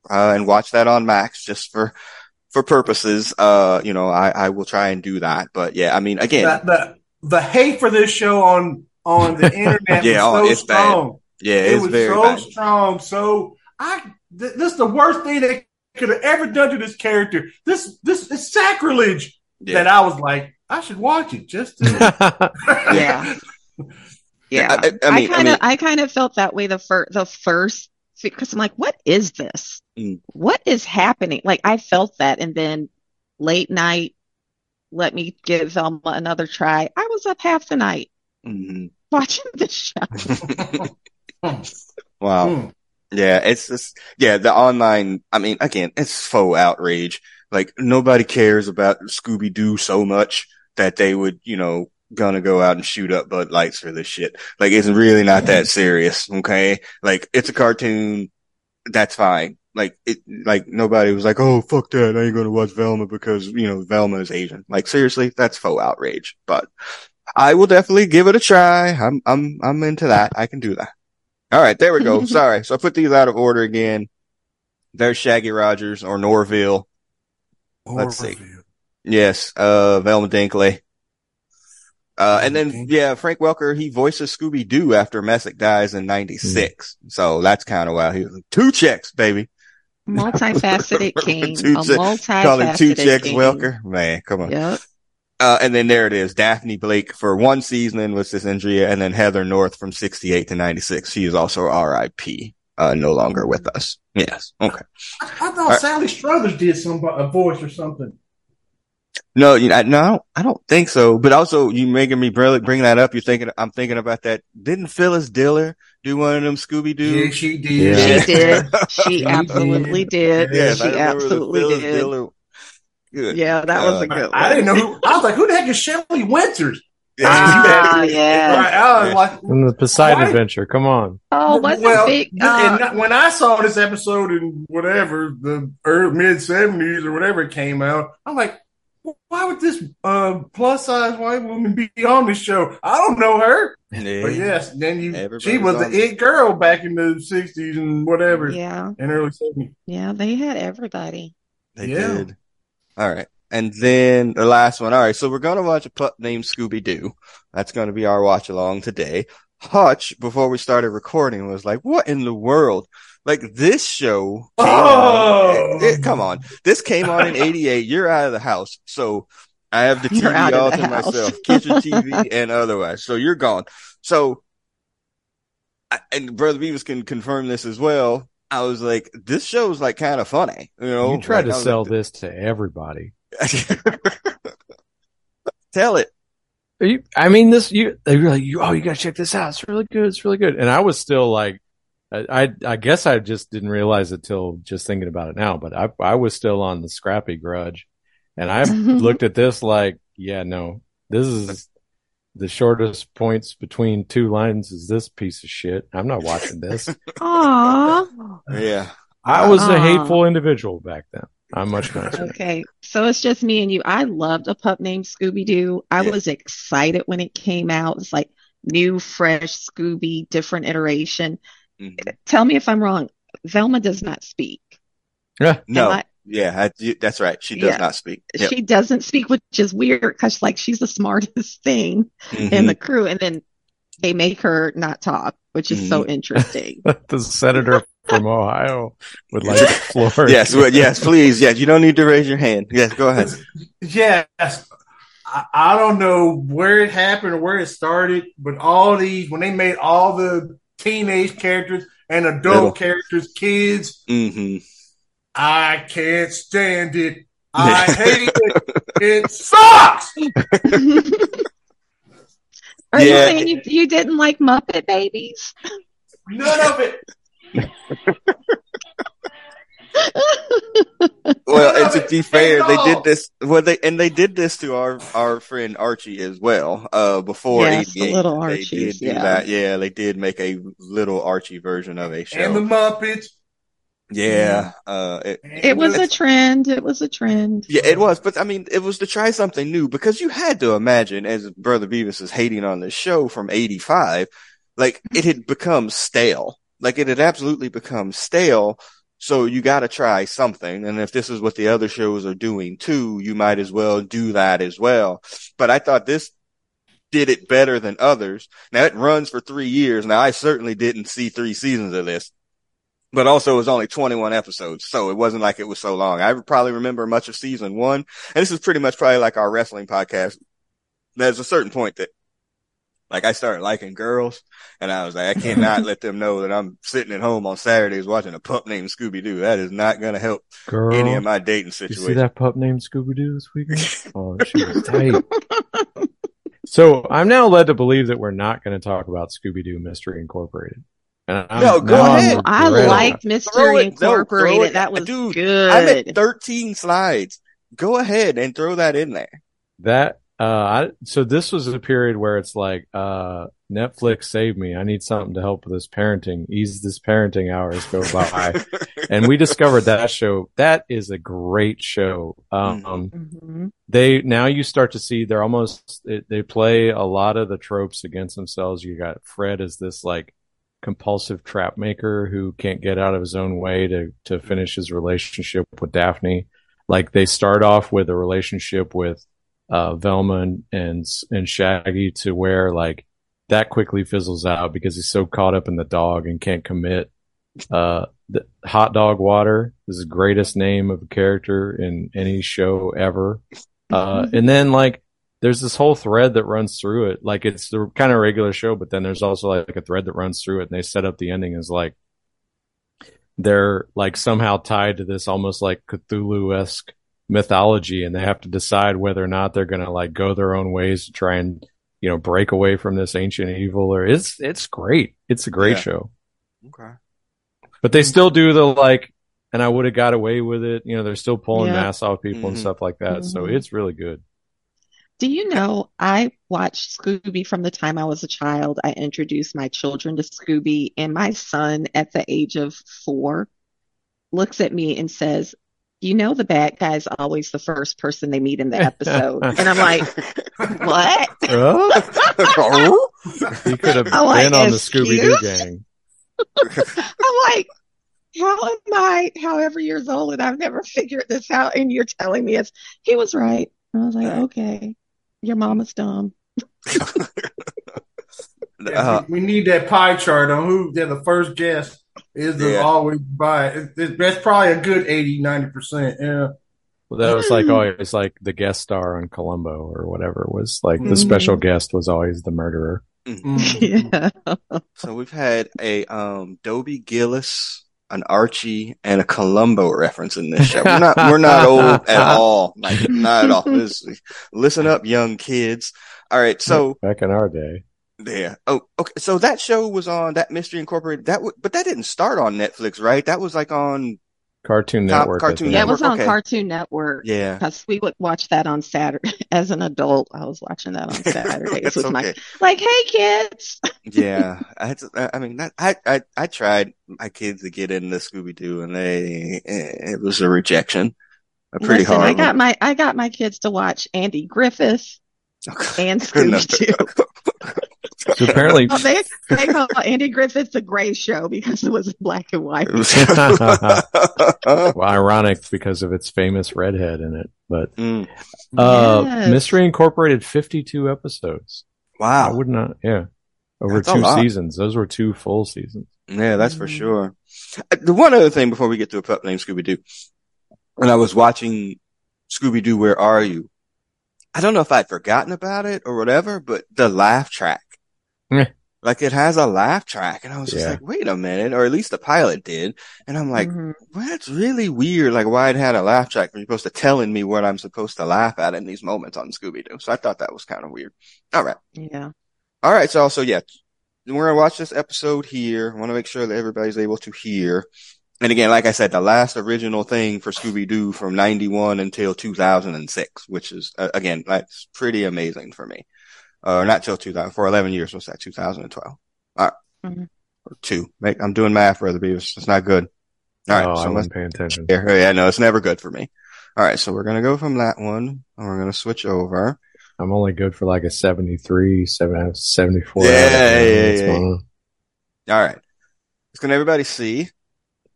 uh, and watch that on Max just for, for purposes. Uh, you know, I, I will try and do that. But yeah, I mean, again, The, the the hate for this show on on the internet Yeah, oh, so it's bad. Strong. yeah, It it's was very so bad. strong. So I th- this is the worst thing they could have ever done to this character. This this is sacrilege. Yeah. That I was like, I should watch it just to Yeah. Yeah, I- I- I mean- I kind of, I kind of felt that way the first, the first, because I'm like, what is this? Mm. What is happening? Like, I felt that, and then late night, let me give Velma another try. I was up half the night Mhm. watching the show. Wow. Mm. Yeah, it's just, yeah, the online, I mean, again, it's faux outrage. Like, nobody cares about Scooby Doo so much that they would, you know, gonna go out and shoot up Bud Lights for this shit. Like, it's really not that serious, okay? Like, it's a cartoon. That's fine. Like, it, like, nobody was like, oh, fuck that. I ain't gonna watch Velma because, you know, Velma is Asian. Like, seriously, that's faux outrage. But I will definitely give it a try. I'm, I'm, I'm into that. I can do that. All right, there we go. Sorry. So I put these out of order again. There's Shaggy Rogers or Norville. Let's see. Yes, uh, Velma Dinkley. Uh, and then, Dinkley. yeah, Frank Welker, he voices Scooby Doo after Messick dies in 96. So that's kind of wild. He was like, two checks, baby. Multifaceted king, Two a che- Call him two checks, king. Welker. Man, come on. Yep. Uh, and then there it is. Daphne Blake for one season was this Andrea and then Heather North from 68 to 96. She is also RIP, uh, no longer with us. Yes. Okay. I, I thought Alright. Sally Struthers did some a voice or something. No, you know, no, I don't, think so. But also, you making me bring, bring that up. You're thinking, I'm thinking about that. Didn't Phyllis Diller do one of them Scooby Doo? Yeah, she did. Yeah. She did. She She absolutely did. Yes, She absolutely did. Diller. Good. Yeah, that was a Uh, good one. I didn't know who. I was like, who the heck is Shelley Winters? Ah, yeah. Right, I was like, And the Poseidon Why? Adventure. Come on. Oh, wasn't well, big. Uh, and when I saw this episode in whatever the early mid seventies or whatever it came out, I'm like, why would this uh, plus size white woman be on this show? I don't know her, Yeah. but yes, then you Everybody's she was on the it girl back in the '60s and whatever yeah, and early '70s. yeah, they had everybody. They Yeah. did. All right. And then the last one. All right. So we're going to watch a pup named Scooby Doo. That's going to be our watch along today. Hutch, before we started recording, was like, what in the world? Like this show Oh! on. it- come on. This came on in 88. You're out of the house. So I have the You're TV all to house. myself, kitchen TV and otherwise. So you're gone. So, and Brother Beavis can confirm this as well. I was like, this show's like kind of funny, you know? You tried Like, to sell like, this to everybody. Tell it. Are you, I mean, this, you, they were like, oh, you gotta check this out. It's really good. It's really good. And I was still like, I, I, I guess I just didn't realize it till just thinking about it now, but I, I was still on the scrappy grudge and I looked at this like, yeah, no, this is the shortest points between two lines is this piece of shit. I'm not watching this. Aw. Yeah. I was a hateful individual back then. I'm much nicer. Okay, so it's just me and you. I loved a pup named Scooby Doo. I Yeah. was excited when it came out. It's like new, fresh Scooby, different iteration. Mhm. Tell me if I'm wrong. Velma does not speak. Yeah. No. I- Yeah, I, that's right. She does Yeah. not speak. Yep. She doesn't speak, which is weird because like she's the smartest thing in Mhm. the crew, and then they make her not talk, which is so interesting. the senator from Ohio would like the floor. yes, well, yes, please. Yes, you don't need to raise your hand. Yes, go ahead. Yes. I, I don't know where it happened or where it started, but all these, when they made all the teenage characters and adult Little. characters kids, hmm I can't stand it. I hate it. It sucks. Are you saying you, you didn't like Muppet Babies? None of it. Well, None and of to be fair, they did this. Well, they and they did this to our our friend Archie as well. Uh, before Yes, the '88, little they did do yeah. that. Yeah, they did make a little Archie version of a show. And the Muppets. Yeah, uh, it, It was a trend. It was a trend. yeah, it was. But I mean, it was to try something new because you had to imagine, as Brother Beavis is hating on this show from '85, like it had become stale. Like it had absolutely become stale. So you got to try something. And if this is what the other shows are doing too, you might as well do that as well. But I thought this did it better than others. Now it runs for three years. Now I certainly didn't see three seasons of this, but also it was only 21 episodes. So it wasn't like it was so long. I probably remember much of season one. And this is pretty much probably like our wrestling podcast. There's a certain point that like I started liking girls and I was like, I cannot let them know that I'm sitting at home on Saturdays watching a pup named Scooby Doo. That is not going to help Girl, any of my dating you see that pup named Scooby Doo this weekend? Oh, she was tight. so I'm now led to believe that we're not going to talk about Scooby Doo Mystery Incorporated. And I'm, No, go now I'm ahead. I regretting liked Mystery it- no, Incorporated. it- that was dude, good. I'm at 13 slides. Go ahead and throw that in there. that. Uh, I, so this was a period where it's like, uh, Netflix save me. I need something to help with this parenting. Ease this parenting hours go by. and we discovered that show. That is a great show. Um, Mhm. they now you start to see they're almost they, they play a lot of the tropes against themselves. You got Fred as this like compulsive trap maker who can't get out of his own way to to finish his relationship with Daphne. Like they start off with a relationship with uh, Velma and, and and Shaggy to where like that quickly fizzles out because he's so caught up in the dog and can't commit. Uh, the hot dog water is the greatest name of a character in any show ever. Uh, and then like there's this whole thread that runs through it. Like it's the kind of regular show, but then there's also like a thread that runs through it and they set up the ending as like they're like somehow tied to this almost like Cthulhu-esque mythology and they have to decide whether or not they're going to like go their own ways to try and, you know, break away from this ancient evil or it's, it's great. It's a great Yeah. show, Okay. but they still do the like, and I would have got away with it. You know, they're still pulling Yeah. masks off people and Mhm. stuff like that. So Mhm. it's really good. Do you know I watched Scooby from the time I was a child? I introduced my children to Scooby, and my son at the age of four looks at me and says, You know, the bad guy's always the first person they meet in the episode. and I'm like, What? Oh, he could have I'm like, been on the Scooby Doo gang. I'm like, How am I, however years old, and I've never figured this out? And you're telling me it's, he was right. I was like, Okay, your mama's dumb. Uh, we need that pie chart on who they're the first guest is the Yeah. always buy. It, it, that's probably a good 80, 90%. Yeah. Well, that was like always like the guest star on Columbo or whatever was like the Mhm. special guest was always the murderer. Mm. Yeah. so we've had a um Dobie Gillis, an Archie, and a Columbo reference in this show. We're not we're not old at all. Like not at all. This- listen up, young kids. All right, so back in our day, Yeah. Oh, okay. So that show was on that Mystery Incorporated. That w- but that didn't start on Netflix, right? That was like on. Cartoon Network. Cartoon think. Yeah, it was on Okay. Cartoon Network. Yeah. Because we would watch that on Saturday. As an adult, I was watching that on Saturdays That's with my like, "Hey kids!" Yeah. I had to, I mean, I, I, I tried my kids to get into Scooby Doo and they, eh, it was a rejection. A pretty Listen, hard I got my I got my kids to watch Andy Griffith and Scooby Doo. So apparently, Well, they they call Andy Griffith the Gray Show because it was black and white. well, ironic because of its famous redhead in it. But Mm, uh, Yes. Mystery Incorporated, fifty-two episodes. Wow, I would not. Yeah, over That's two seasons. Those were two full seasons. Yeah, that's for Mhm. sure. Uh, The one other thing before we get to a pup named Scooby Doo, when I was watching Scooby Doo, Where Are You? I don't know if I'd forgotten about it or whatever, but the laugh track, Yeah. Like it has a laugh track, and I was just Yeah. like, wait a minute, or at least the pilot did, and I'm like, Mhm. well, that's really weird. Like why it had a laugh track? When you're supposed to telling me what I'm supposed to laugh at in these moments on Scooby Doo. So I thought that was kind of weird. All right. yeah. All right, so also yeah, we're gonna watch this episode here. I want to make sure that everybody's able to hear. And again, like I said, the last original thing for Scooby Doo from '91 until 2006, which is uh, again that's pretty amazing for me. Uh, not till 2000 for 11 years. What's that? 2012. All right, Mhm. or two. Make, I'm doing math, brother Beavis. It's not good. All right, oh, so I let's wasn't paying attention. yeah, yeah, no, it's never good for me. All right, so we're gonna go from that one, and we're gonna switch over. I'm only good for like a 73, 7, 74. Yeah, average. yeah, yeah, going on? All right, can everybody see?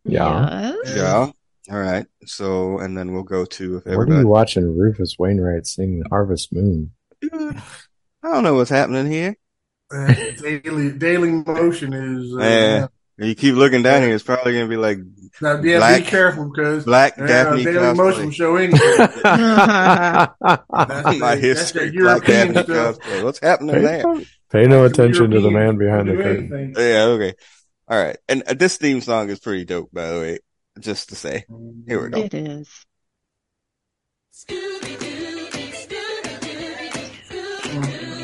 Yeah. Yes. Yeah. All right. So, and then we'll go to if Where are you watching Rufus Wainwright sing Harvest Moon? Dude, I don't know what's happening here. Uh, daily Daily Motion is. Uh, Yeah. You keep looking down here, it's probably gonna be like Now, yeah, Black- be careful because Black uh, Daphne Daily Motion show anything. That's My the- that's history, the Black European Daphne stuff. cosplay. What's happening there? Pay no attention to the man behind the curtain. anything. Yeah. Okay. All right. And uh, this theme song is pretty dope, by the way. Just to say, here we go. It is.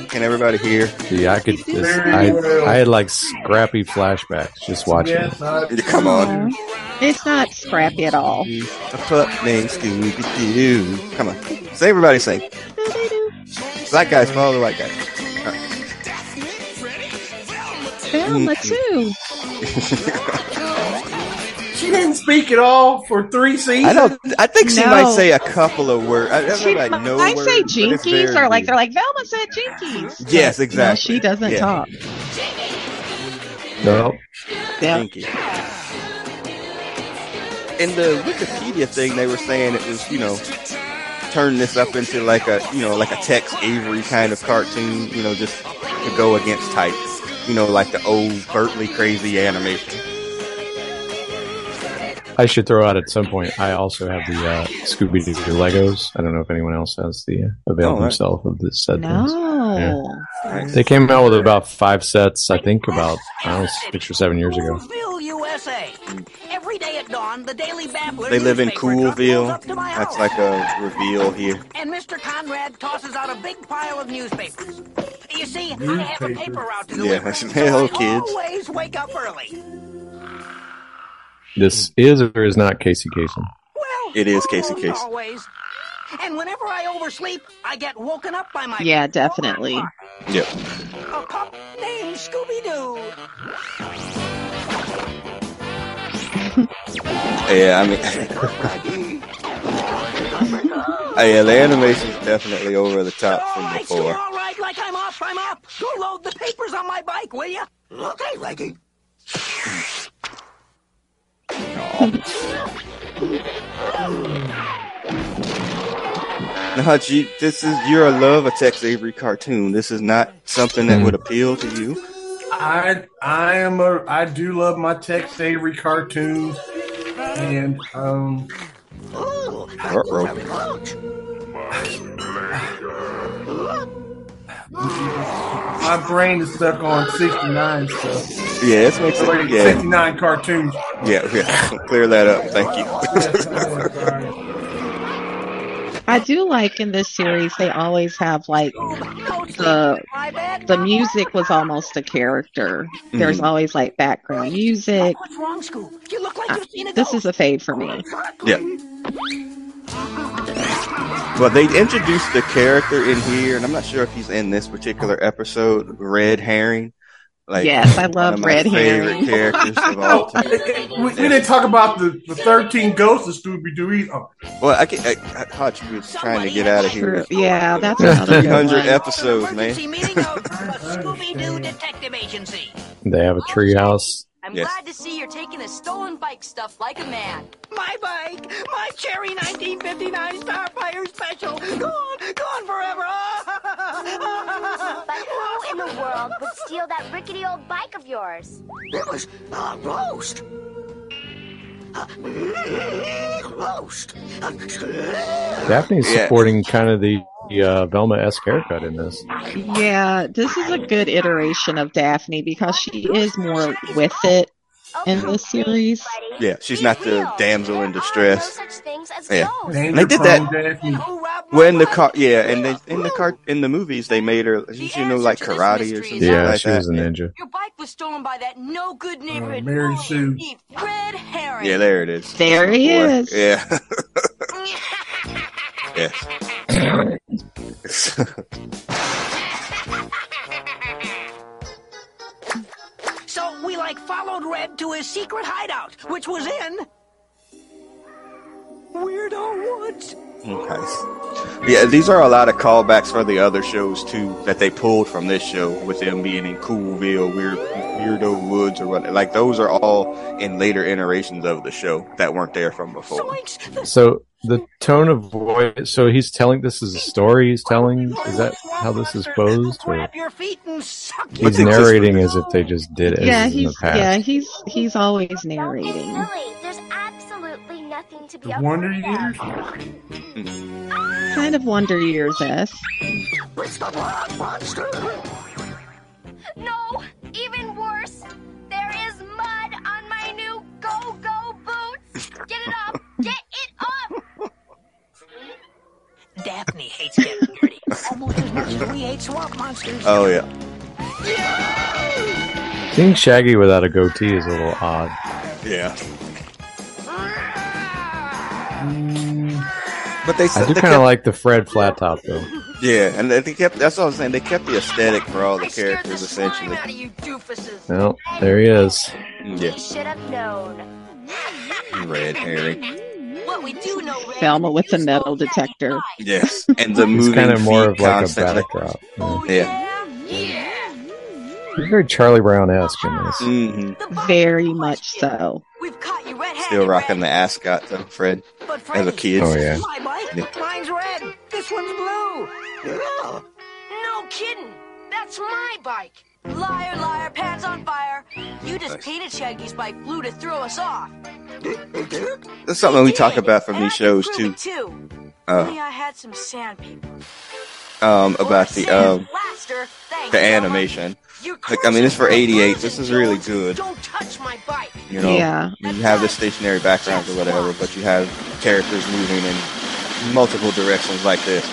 Can everybody hear? See, I could just, I. I had like scrappy flashbacks just watching it. Yes, I, Come on. It's not scrappy at all. A pup named Scooby Doo. Come on. Say everybody sing. Black guys follow the white guys. Velma too. she didn't speak at all for three seasons. I don't. I think she No. might say a couple of words. I, I She like no might words, say jinkies very or like they're like Velma said jinkies. Yes, No, exactly. she doesn't Yeah. talk. No, Yeah. Jinky. In the Wikipedia thing, they were saying it was, you know, turn this up into like a, you know, like a Tex Avery kind of cartoon, you know, just to go against type, you know, like the old overtly crazy animation. I should throw out at some point. I also have the uh, Scooby Doo Legos. I don't know if anyone else has the uh, avail Oh, themselves of this set. No. Nice. They came out with about five sets, I think, about I don't know, six or seven years ago. Coolville, USA. Every day at dawn, the Daily Babbler They live in newspaper truck rolls Coolville. up to my That's like a reveal here. And Mr. Conrad tosses out a big pile of newspapers. You see, I have a paper route to Yeah, deliver, hello, so kids. always wake up early. This hmm. is or is not Casey Kasem. Well, It is Casey almost Kasem. Always. And whenever I oversleep, I get woken up by my Yeah, definitely. Yep. a pup named Scooby Doo. Yeah, I mean, yeah, the animation's definitely over the top all from right, so before. you're all right. Like I'm up, I'm up. Go load the papers on my bike, will you? Okay, Leggy. Now, Hutch, this is your love of Tex Avery cartoon. This is not something that would appeal to you. I I am a I do love my Tex Avery cartoons, and um Ooh, Ruh-roh. Very large. my brain is stuck on '69 stuff. Yeah, this makes Like it. Yeah, '69 cartoons. yeah, yeah. Clear that up. Thank you. I do like in this series they always have like The- sleep in my bed, the music was almost a character. There's Mhm. always like background music. What's wrong, Scoop? You look like Uh, you've seen a This is a fade for me. Yeah. Well, they introduced the character in here, and I'm not sure if he's in this particular episode. Red Herring. Like, Yes, I one love of my Red favorite Herring. characters of all time. we, we didn't talk about the, the 13 ghosts of Scooby Doo either. Oh, Well, I can. I, Hutch was trying to get out of here. Yeah, that's another good 300 episodes, man. Emergency meeting of the Scooby new detective agency. They have a treehouse. I'm Yes. glad to see you're taking the stolen bike stuff like a man. My bike, my cherry 1959 Starfire Special, gone, gone forever. But who in the world would steal that rickety old bike of yours? It was uh, roast. Uh, roast. Uh, Daphne's Yeah. supporting kind of the uh, Velma esque haircut in this. Yeah, this is a good iteration of Daphne because she is more with it. In this series? Yeah, she's not the damsel in distress. No such things Yeah. ghosts. Danger They did that- prone Daphne. who robbed my When the car, yeah, and they in the car in the movies they made her, she The you know, like karate or something Yeah, like she was a ninja. Your bike was stolen by that no good neighborhood Mary bully, Sue. Fred Herring. Yeah, there it is. There he is. Yeah. yes. So we like followed Red to his secret hideout, which was in Weirdo Woods. Nice. Yeah, these are a lot of callbacks for the other shows too that they pulled from this show with them being in Coolville, Weird Weirdo Woods or what. Like those are all in later iterations of the show that weren't there from before. So the tone of voice. So he's telling this is a story. He's telling. Is that how this is posed? Or your feet and suck he's narrating as if they just did it Yeah, in the he's past. yeah, he's he's always narrating. There's absolutely nothing to be The Wonder. Years. Kind of Wonder Years esque. It's the Blood Monster. No, even worse. There is mud on my new go-go boots. Get it up. Get it up. Daphne hates getting dirty almost as much as we hate swamp monsters. Oh yeah. Seeing Shaggy without a goatee is a little odd. Yeah. Mm. But they I do kind of like the Fred flat top though. yeah, and they kept. That's what I was saying. They kept the aesthetic for all the I scared the characters essentially. out of you doofuses. Well, there he is. Yeah, You should have known. red herring. What we do know, Red, Velma with the metal detector. bike. Yes, and the He's moving kind of more of like constantly. a backdrop. Yeah. Oh Yeah. yeah, yeah. He's very Charlie Brown esque in this. hmm Very much so. We've caught you red-handed. Still rocking the ascot though, Fred. But as a Freddy, kid. Oh yeah. My bike? Yeah. Mine's red. This one's blue. Ugh. No kidding. That's my bike. Liar, liar, pants on fire. You just Nice. painted Shaggy's bike blue to throw us off. That's something we talk about from and these I shows too. too. Uh, Only I had some sandpaper. um, about the um blaster. The animation. You're Like, I mean, it's for 88. This is really good. Don't touch my bike. You know, Yeah. you have the stationary backgrounds or whatever, but you have characters moving in multiple directions like this.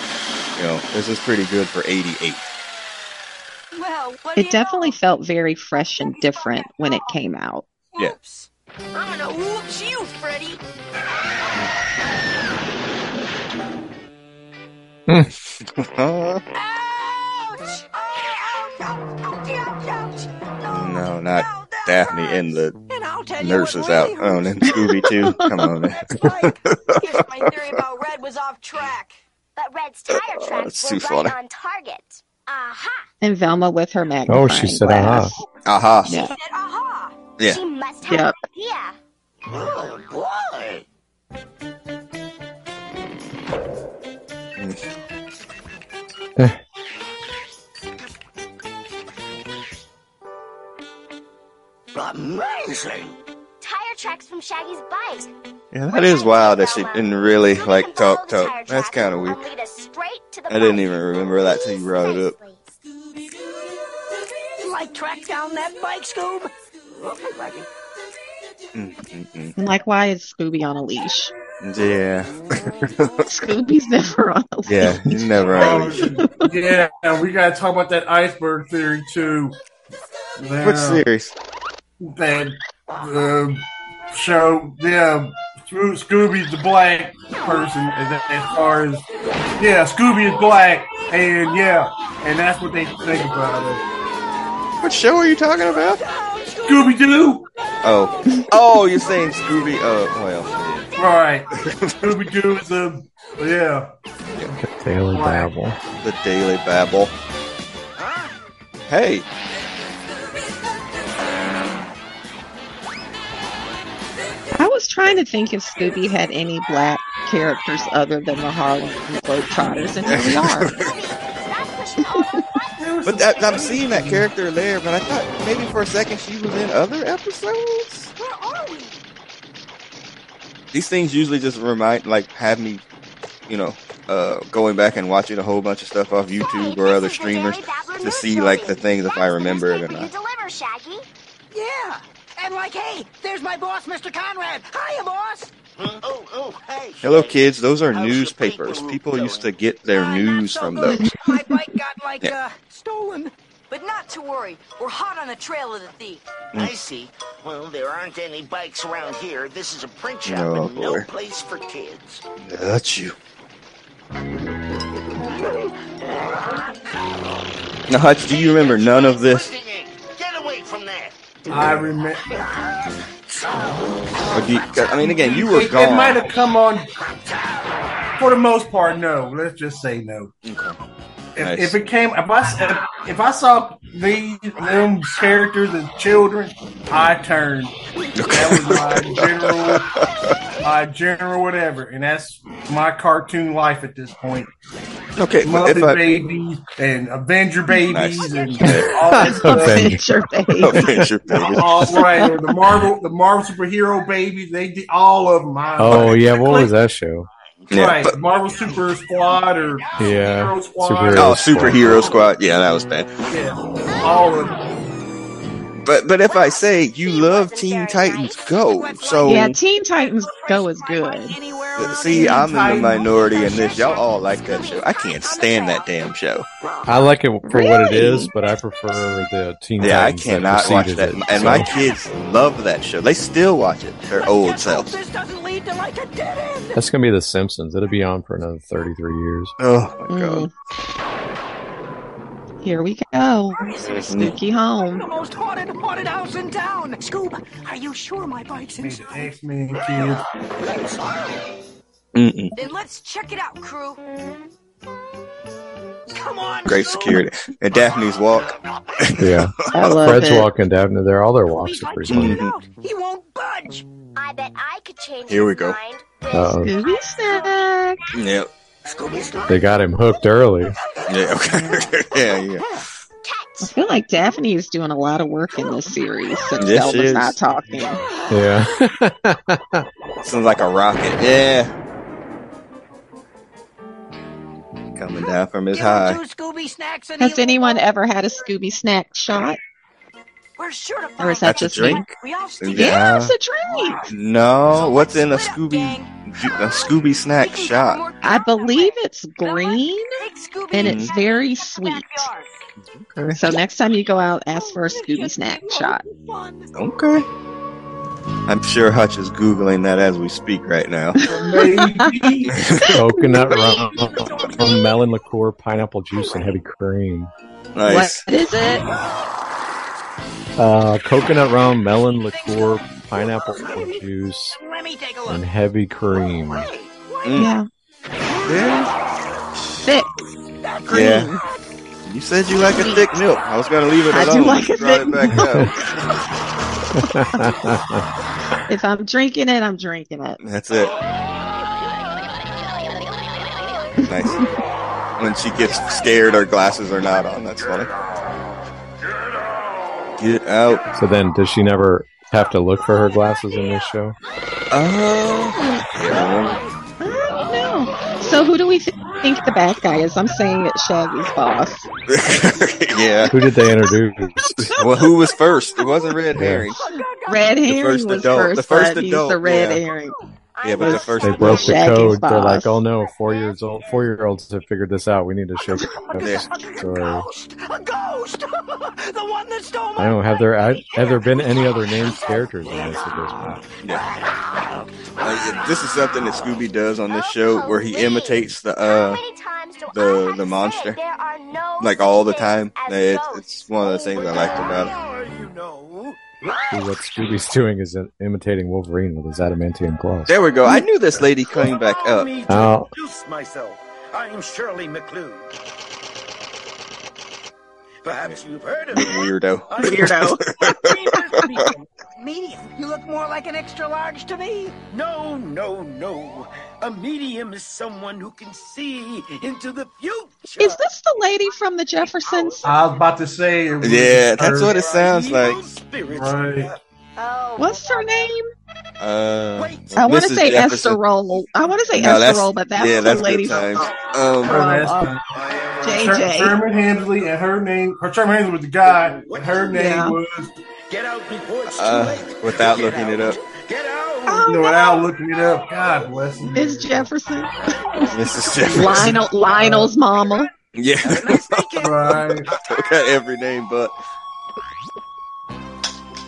You know, this is pretty good for 88. Well, what It definitely know? felt very fresh and different when it came out. Yeah. I'm gonna whoops you, Freddy. Uh, Ouch! Oh, ouch, ouch, ouch, ouch, ouch. No, no, not no, no. Daphne and the And I'll tell you nurses out. really Oh, and Scooby too. Come on, man. That's like, guess my theory about Red was off track. But Red's tire tracks that's were too right funny. on target. Aha! And Velma with her magnifying Oh, she said, glass. Aha. She Yeah. said, aha. Yeah. She must have Yep. an idea. Oh, boy. Eh. Amazing. Tire tracks from Shaggy's bike. Yeah, that is wild that she didn't really like talk talk. That's kind of weird. I I didn't even remember that till you brought it up. You like track down that bike, Scoob? Mm, mm, mm. Like, why is Scooby on a leash? Yeah. Scooby's never on a leash. yeah, he's never on. Oh, yeah, we got to talk about that iceberg theory too. Now, What series? That uh, show, yeah, Scoo- Scooby's the black person as, as far as yeah, Scooby is black, and yeah, and that's what they think about it. What show are you talking about? Scooby Doo, Oh, oh, you're saying Scooby? Oh, well, right? Scooby Doo is a yeah. The Daily Babble. the Daily Babble. Hey, trying to think if Scooby had any black characters other than the Harlem Globetrotters, and here we are. Stop pushing all that buttons. But that, I'm seeing that character there, but I thought maybe for a second she was in other episodes. Where are we? These things usually just remind, like, have me, you know, uh, going back and watching a whole bunch of stuff off YouTube Say, or other streamers to see like the things if I remember it or not. Deliver, Shaggy. Yeah. And like, hey, there's my boss, Mr. Conrad. Hiya, boss. Oh, oh, hey. Hello, kids. Those are How's newspapers. People route used to get their Uh, news so from good. those. my bike got like Yeah. uh stolen. But not to worry. We're hot on the trail of the thief. I see. Well, there aren't any bikes around here. This is a print shop Oh, and no place for kids. That's you. Now, Hutch, do you remember none of this? I remember. I mean, again, you were It, it might have come on. For the most part, no. Let's just say no. If, Nice. if it came, if I if, if I saw these them characters as children, I turned. That was my general, Uh, my general whatever, and that's my cartoon life at this point. Okay, but Muppet I, babies and Avenger babies Nice. and all that stuff. Avenger. babies. Avenger baby. All right, or the Marvel, the Marvel superhero babies. They did all of them. I, Oh yeah, what was that show? Yeah, right, but- Marvel Super Squad or Yeah, Superhero Squad. Superhero Oh, Squad. superhero squad. Yeah, that was bad. Yeah, all of them. But but if I say you love Teen Titans Go, so Yeah, Teen Titans Go is good. See, here. I'm in the minority in this. Y'all all like that show. I can't stand that damn show. I like it for what it is, but I prefer the Teen Titans. Yeah, I Titans cannot watch that. it, And so- my kids love that show. They still watch it. Their Let's old just selves. This doesn't lead to like a dead end. That's gonna be The Simpsons. It'll be on for another thirty-three years. Oh my god. Mm. Here we go. Spooky home. The most haunted haunted house in town. Scoob, are you sure my bike's Me, the inside? X Men kids. Mm-mm. Then let's check it out, crew. Come on, Great Scoob. security. And Daphne's walk. Yeah, I love Fred's it. walking Daphne. There, all their walks are like pretty checking funny. it out. He won't budge. I bet I could change Here we his go. mind. with Uh-oh. Scooby Snack. Yep. Scooby's not. They got him hooked early. Yeah. Okay. yeah. Yeah. I feel like Daphne is doing a lot of work in this series since Yes, Zelda's not talking. Yeah. Sounds like a rocket. Yeah. Coming down from his high. two Scooby snacks and Has anyone ever had a Scooby Snack shot? We're sure to find Or is that That's a just me? drink? We all Yeah. Yeah, it's a drink. No. What's in a Split up, Scooby? A Scooby snack We shot. I believe it's green and it's very sweet. backyard. So next time you go out, ask for a Scooby Snack shot. Okay. I'm sure Hutch is googling that as we speak right now. Coconut rum, melon liqueur, pineapple juice, and heavy cream. Nice. What is it? Uh, coconut rum, melon liqueur, pineapple juice, Let me take a and heavy cream. Mm. Yeah, Yeah. thick green. Yeah. You said you like a thick milk. I was gonna leave it alone. I do like a thick it back milk. If I'm drinking it, I'm drinking it. That's it. Nice. When she gets scared, her glasses are not on. That's funny. Get out. So then, does she never have to look for her glasses in this show? Oh. Yeah. I don't know. So who do we th- think the bad guy is? I'm saying it's Shaggy's boss. yeah. Who did they introduce? Well, who was first? It wasn't Red Herring. Red Herring first was adult- first, the first but he's adult, the Red yeah. Herring. Yeah, but the first They broke the code. They're like, "Oh no, four years old, four year olds have figured this out. We need to shake it up." Yeah. Sorry. Ghost! A ghost! the one that stole my I don't. Have there I- have there been any other named characters in this at this point? Yeah. Uh, this is something that Scooby does on this show where he imitates the How uh many times do the- the monster. No like all the time. It's, it's one of the things I liked about it. What Scooby's doing is imitating Wolverine with his adamantium claws. There we go. I knew this lady coming back Allow up. me to Oh. introduce myself. I'm Shirley McLuhan. Perhaps you've heard of me. Weirdo. I'm Weirdo. Medium. You look more like an extra large to me. No, no, no. A medium is someone who can see into the future. Is this the lady from the Jeffersons? I was about to say. It was Yeah, that's what it sounds like. Right. Oh, What's her name? Uh, I want to say Jefferson. Esther Rolle. I want to say No, Esther Rolle, but that's yeah, the that's lady good from, times. from, Um, Oh, that's uh. JJ. Sherman Hemsley and her name, her Sherman Hemsley was the guy, and her name Yeah. was, Get out before it's too uh, late. without Get looking it up, Get out. Oh, you know, without looking it up. God bless him. Miss Jefferson. Mrs. Jefferson. Lionel, Lionel's mama. Yeah, Right. look at every name, but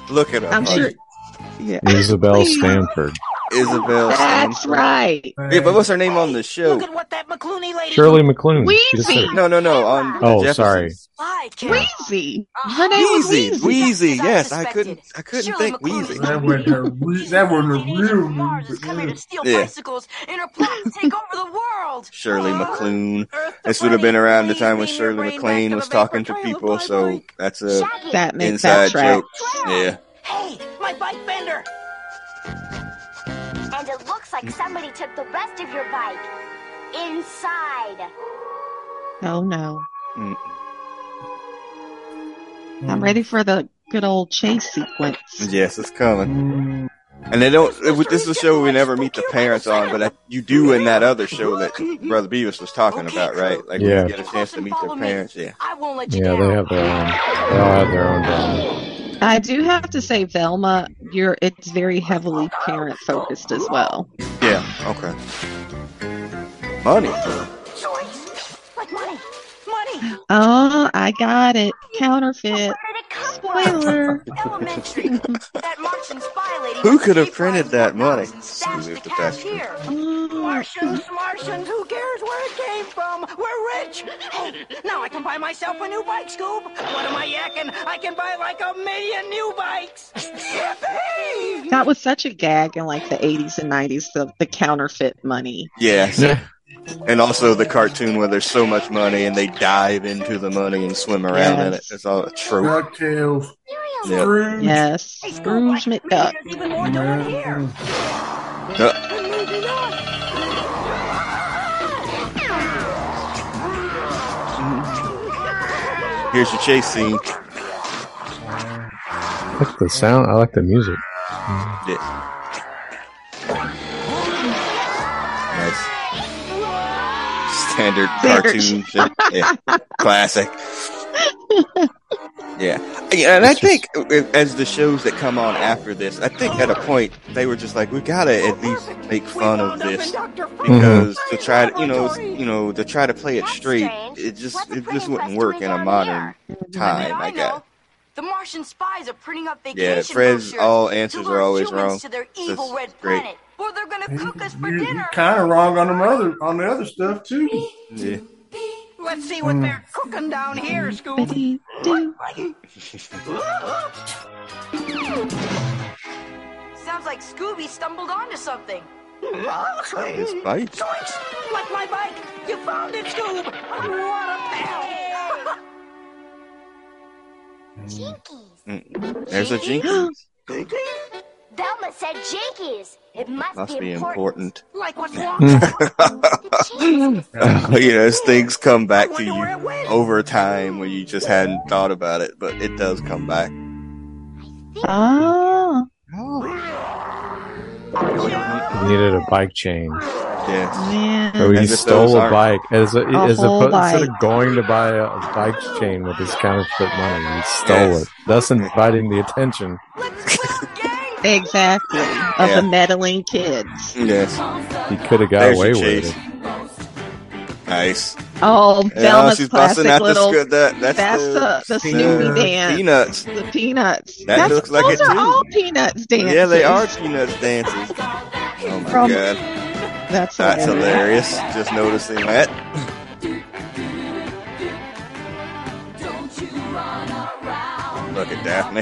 look it up. I'm sure. honey. Yeah. Isabel Sanford. Isabel. That's Sanford. right. Yeah, but what's her name on the show? Look at what that McClooney lady. Shirley MacLaine. She just No, no, no. On Oh, oh Jefferson. sorry. Spy character. Wheezy. Uh-huh. Her name was Wheezy, Wheezy. Wheezy. Yes, I I couldn't. I couldn't Shirley think MacLaine Wheezy. That wasn't her. re- That wasn't her real from Mars name. to steal Yeah. bicycles in her plot to take over the world. Shirley McClune. This would have been around the time when Shirley brain MacLaine back was to the vapor talking to people, so that's a That makes inside that joke. Yeah. Hey, my bike bender. And it looks like somebody took the rest of your bike. Inside. Oh no. Mm. I'm ready for the good old chase sequence. Yes, it's coming. Mm, And they don't. It, this is a show we never meet the parents on, but I, you do in that other show that Brother Beavis was talking about, right? Like Yeah. we get a chance to meet their parents. Yeah. I won't let you Yeah, down. they have their own. They all have their own drama. I do have to say, Velma, you're it's very heavily parent focused as well. Yeah. Okay. Money. Toys. Like money. Money. Oh, I got it. Counterfeit. Where did it come from? Spoiler. Elementary. that Martian spy lady. Who could have printed that money? notes and stash Scooby the the cash best. here. Oh, Martians, Martians, who cares where it came from? We're rich. Hey, now I can buy myself a new bike, Scoob. What am I yakking? I can buy like a million new bikes. Yippee! that was such a gag in like the 80s and 90s, the, the counterfeit money. Yes. Yeah. And also the cartoon where there's so much money and they dive into the money and swim around in it. Yes. It's all a trope. DuckTales. Yeah. Scrooge. Yes. Hey, Scrooge McDuck. maybe there's even more to it here. Uh, here's your chase scene. I like the sound. I like the music. Yeah. Nice. Standard Standard. cartoon shit. Yeah. Classic. Yeah. Yeah, and I It's just- think uh, as the shows that come on after this, I think at a point they were just like, we gotta at least make fun of this mm-hmm. because to try to, you know, you know, to try to play it straight, it just it just wouldn't work in a modern time. I I guess. The Martian spies are printing up vacation Yeah, Fred's brochures all answers lure are always wrong. To their That's evil red great. planet. Or they're gonna cook us for You, dinner. kind of wrong on the other on the other stuff too. Yeah. Let's see what they're cooking down here, Scoob. Bippity-doo. Sounds like Scooby stumbled onto something. His bite. Zoinks! Like my bike! You found it, Scoob! What a pal! Jinkies. Mm. There's a jinx. Velma said jinkies. It must, Must be important. like what's wrong? The jinkies. you know, as things come back to you over time when you just hadn't thought about it, but it does come back. Oh. He needed a bike chain. Yes. Man. So he As stole a bike as a, A as whole opposed instead of going to buy a, a bike chain with his counterfeit money, he stole Yes. it, thus inviting the attention. Exactly. Of Yeah. the meddling kids. Yes. He could have got There's away with it. Nice. Oh, Yeah, Velma's she's classic busting out little. the, sc- that, that's, that's the, the, the peanut- Snoopy dance. Peanuts. The peanuts. That That's, looks like those it are too. all peanuts dances. Yeah, they are peanuts dances. Oh my From- god. That's, That's hilarious. hilarious. Just noticing that. Look at Daphne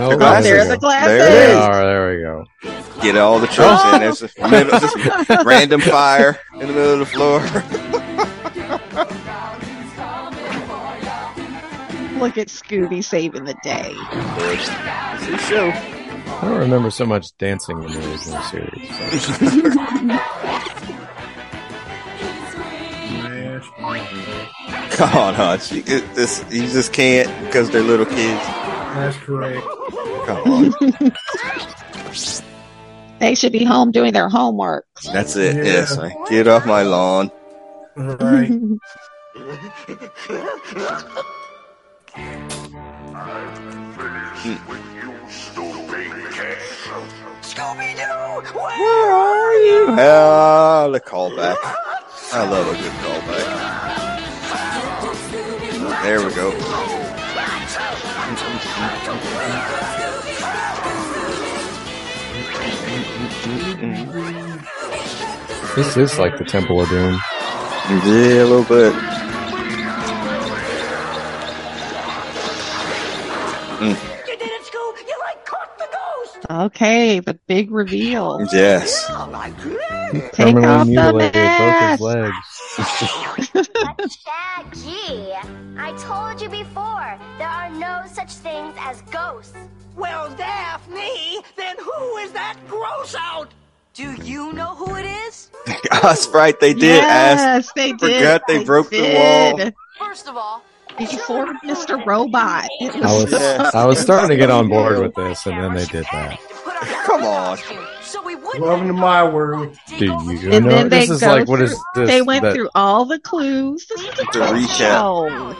oh, oh, there the glasses. There, they are. There we go. Get all the tropes oh. in. There's a middle, just random fire in the middle of the floor. Look at Scooby saving the day. First, show. I don't remember so much dancing in the original series. So. Come on, Hutch. You, it- this, you just can't because they're little kids. That's correct. Come on. They should be home doing their homework. That's it. Yeah. Yes, man. Get off my lawn. Right. Scooby-Doo! Where are you? Ah, the callback. I love a good callback. There we go. this is like the Temple of Doom. Yeah, a little bit. You Okay, the big reveal. Yes. Oh, Take Permanently off the mask. both his legs. But Shaggy, I told you before, there are no such things as ghosts. Well, Daphne, then who is that gross out? Do you know who it is? That's right. They did ask. yes, they did. Forgot they broke the wall. First of all, Before Mr. Robot. It I was Yeah. I was starting to get on board with this, and then they did that. put on your Come on. So we wouldn't Welcome to my world. Do you And know then they this is go like what is through- this? They went that- through all the clues. This is a The good recap. show.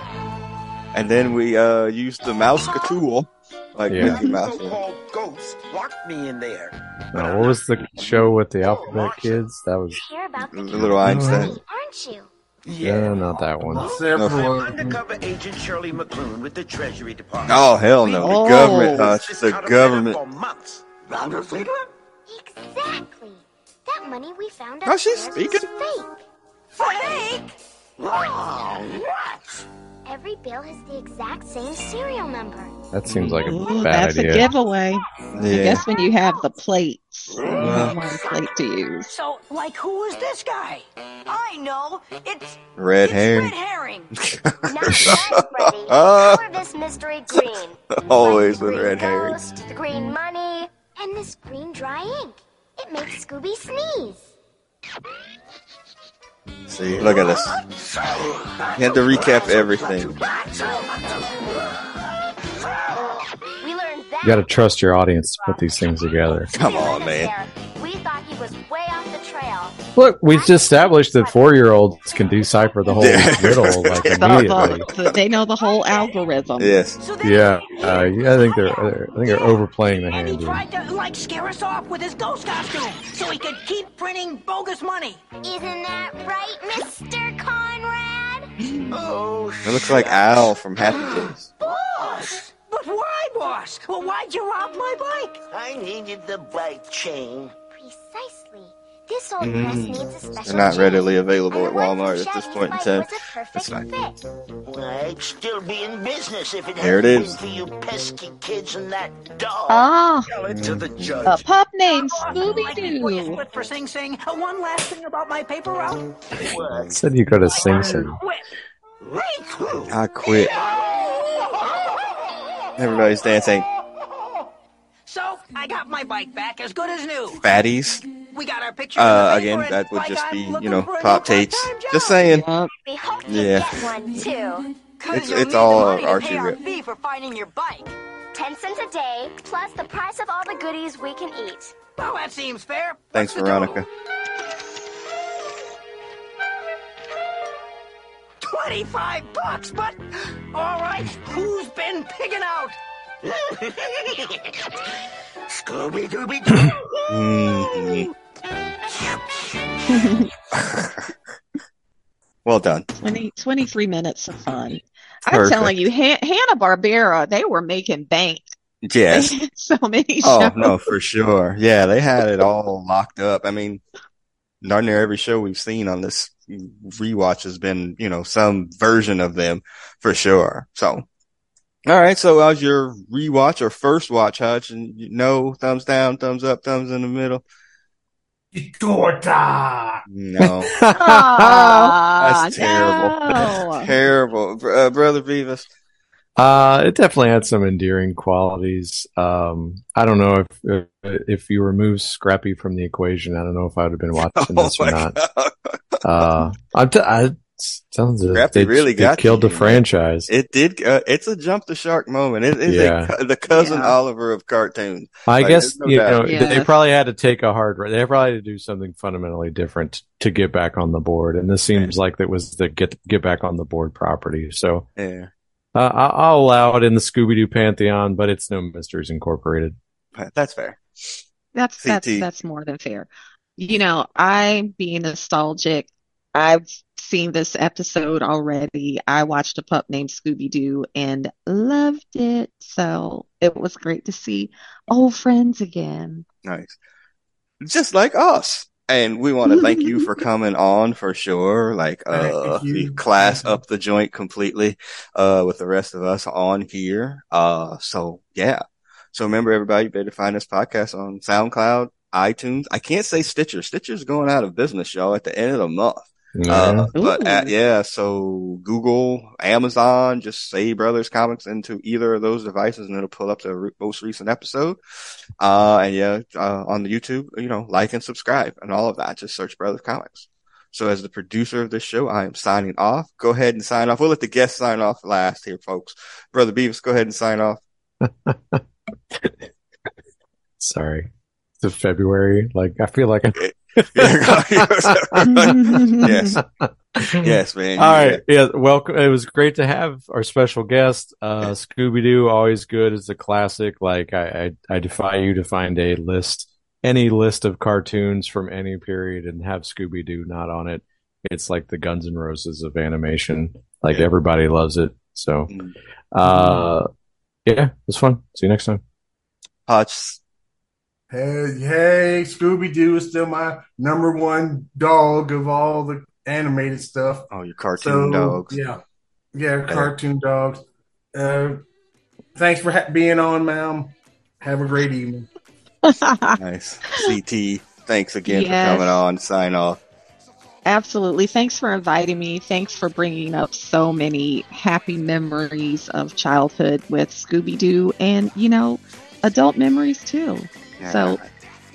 And then we uh used the mouse tool. Like Yeah. Mickey Mouse. So-called ghost locked me in there. Uh, what was the show with the alphabet kids? That was Hear about the Little Einstein. aren't you? Yeah, not that one. Several I'm of them. undercover agent Shirley McLuhan with the Treasury Department. Oh hell no! The Oh. government, Hutch. This The government. matter For months. Rounder Fiedler? Exactly. That money we found How's she was speaking? fake. Fake? Oh, what? Every bill has the exact same serial number. That seems like a Ooh, bad that's idea. a giveaway. I guess when you have the plates, you have one plate to use. So, like, who is this guy? I know. It's Red it's hair. red herring. Not bad, Freddy. Color this mystery green. Always Like with the red green hair. ghost, The green money, and this green dry ink. It makes Scooby sneeze. See, look at this. You had to recap everything. We learned that. You got to trust your audience to put these things together. Come on, man. We thought he was way off the trail. Look, we've just established that four-year-olds can decipher the whole Yeah. riddle like immediately. the- the- they know the whole algorithm. Yes. Yeah, uh, yeah, I think they're, they're I think they're overplaying the And hand. he here. tried to, like, scare us off with his ghost costume so he could keep printing bogus money. Isn't that right, Mr. Conrad? Oh, It looks like Al from Happy Days. Boss! But why, boss? Well, why'd you rob my bike? I needed the bike chain. Precisely. This old press needs a special. They're not chain. readily available at Walmart at this point in time. It's a perfect fine. fit. I'd still be in business if it There it hadn't is. for you pesky kids and that dog. Ah, tell it to the judge. a pup named Like, Scooby Doo. split for Sing Sing, uh, one last thing about my paper route. What? Said you go to Sing Sing. I quit. Everybody's dancing. So, I got my bike back as good as new. Fatties. We got our picture Uh, again, that would like just be, you know, for a new pop tapes. Just saying. Yup. We hope you Yeah. one too. 'cause It's- it's all money Archie our Rip. fee for finding your bike. Ten cents a day, plus the price of all the goodies we can eat. Well, that seems fair. Thanks, What's the? Veronica. 25 bucks, but all right, who's been pigging out? Scooby Dooby Doo. Well done. 20, 23 minutes of fun. I'm telling you, Han- Hanna Barbera, they were making bank. Yes. So many Oh no, for sure. Yeah, they had it all locked up. I mean, darn near every show we've seen on this rewatch has been, you know, some version of them for sure. So, all right. So, how's your rewatch or first watch, Hutch? And you know, thumbs down, thumbs up, thumbs in the middle. Torta. No, Ah, That's terrible. no. terrible, uh, brother Beavis. Uh, it definitely had some endearing qualities. Um, I don't know if if you remove Scrappy from the equation, I don't know if I would have been watching Oh this or not. God. Uh, I'm t- I sounds like Scrappy they, really they got killed you, the man. franchise. It did. Uh, it's a jump the shark moment. It is Yeah. a, the cousin Yeah. Oliver of cartoons. I Like, guess no you doubt. know they probably had to take a hard. They probably had to do something fundamentally different to get back on the board, and this seems like that was the get get back on the board property. So Yeah, uh, I- I'll allow it in the Scooby Doo pantheon, but it's no Mysteries Incorporated. that's fair. That's that's CT. that's more than fair. You know, I'm being nostalgic. I've seen this episode already. I watched a pup named Scooby Doo and loved it. So it was great to see old friends again. Nice. Just like us. And we want to thank you for coming on for sure. Like, uh, you. you class up the joint completely, uh, with the rest of us on here. Uh, so yeah. So remember everybody, you better find this podcast on SoundCloud, iTunes. I can't say Stitcher. Stitcher's going out of business, y'all, at the end of the month. Uh, but uh, Ooh. yeah, so Google, Amazon, just say Brothers Comics into either of those devices and it'll pull up the re- most recent episode. Uh, and yeah, uh, on the YouTube, you know, like and subscribe and all of that. Just search Brothers Comics. So as the producer of this show, I am signing off. Go ahead and sign off. We'll let the guests sign off last here, folks. Brother Beavis, go ahead and sign off. Sorry, it's February. Like I feel like. I'm... yes. Yes, man. All right. Yeah. Welcome. It was great to have our special guest, uh, Scooby Doo. Always good. It's a classic. Like I, I, I defy you to find a list, any list of cartoons from any period and have Scooby Doo not on it. It's like the Guns N' Roses of animation. Like Yeah. everybody loves it. So, Mm. uh, yeah, it was fun. See you next time. Hutch. Hey, hey, Scooby Doo is still my number one dog of all the animated stuff. Oh, your cartoon So, dogs. Yeah, yeah, cartoon dogs. Uh, thanks for ha- being on, ma'am. Have a great evening. Nice. CT. Thanks again Yes. for coming on. Sign off. Absolutely. Thanks for inviting me. Thanks for bringing up so many happy memories of childhood with Scooby Doo and, you know, adult memories too. So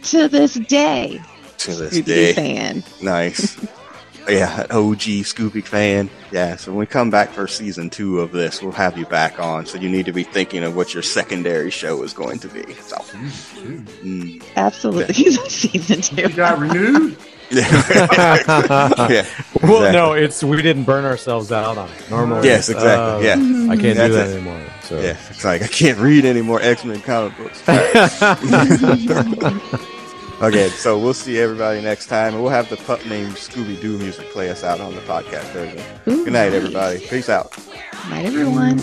to this day, to this Scooby day. fan. Nice. yeah, OG Scooby fan. Yeah, so when we come back for season two of this, we'll have you back on. So you need to be thinking of what your secondary show is going to be. So, mm. Absolutely. Season two. You got renewed? yeah. Well, exactly. no, it's we didn't burn ourselves out on it. Normally, Yes, exactly. uh, yeah. I can't That's do that it. anymore. So. Yeah, it's like I can't read any more X Men comic books. okay, so we'll see everybody next time, and we'll have the pup named Scooby Doo music play us out on the podcast version. Ooh, Good night, nice. everybody. Peace out. Night, everyone.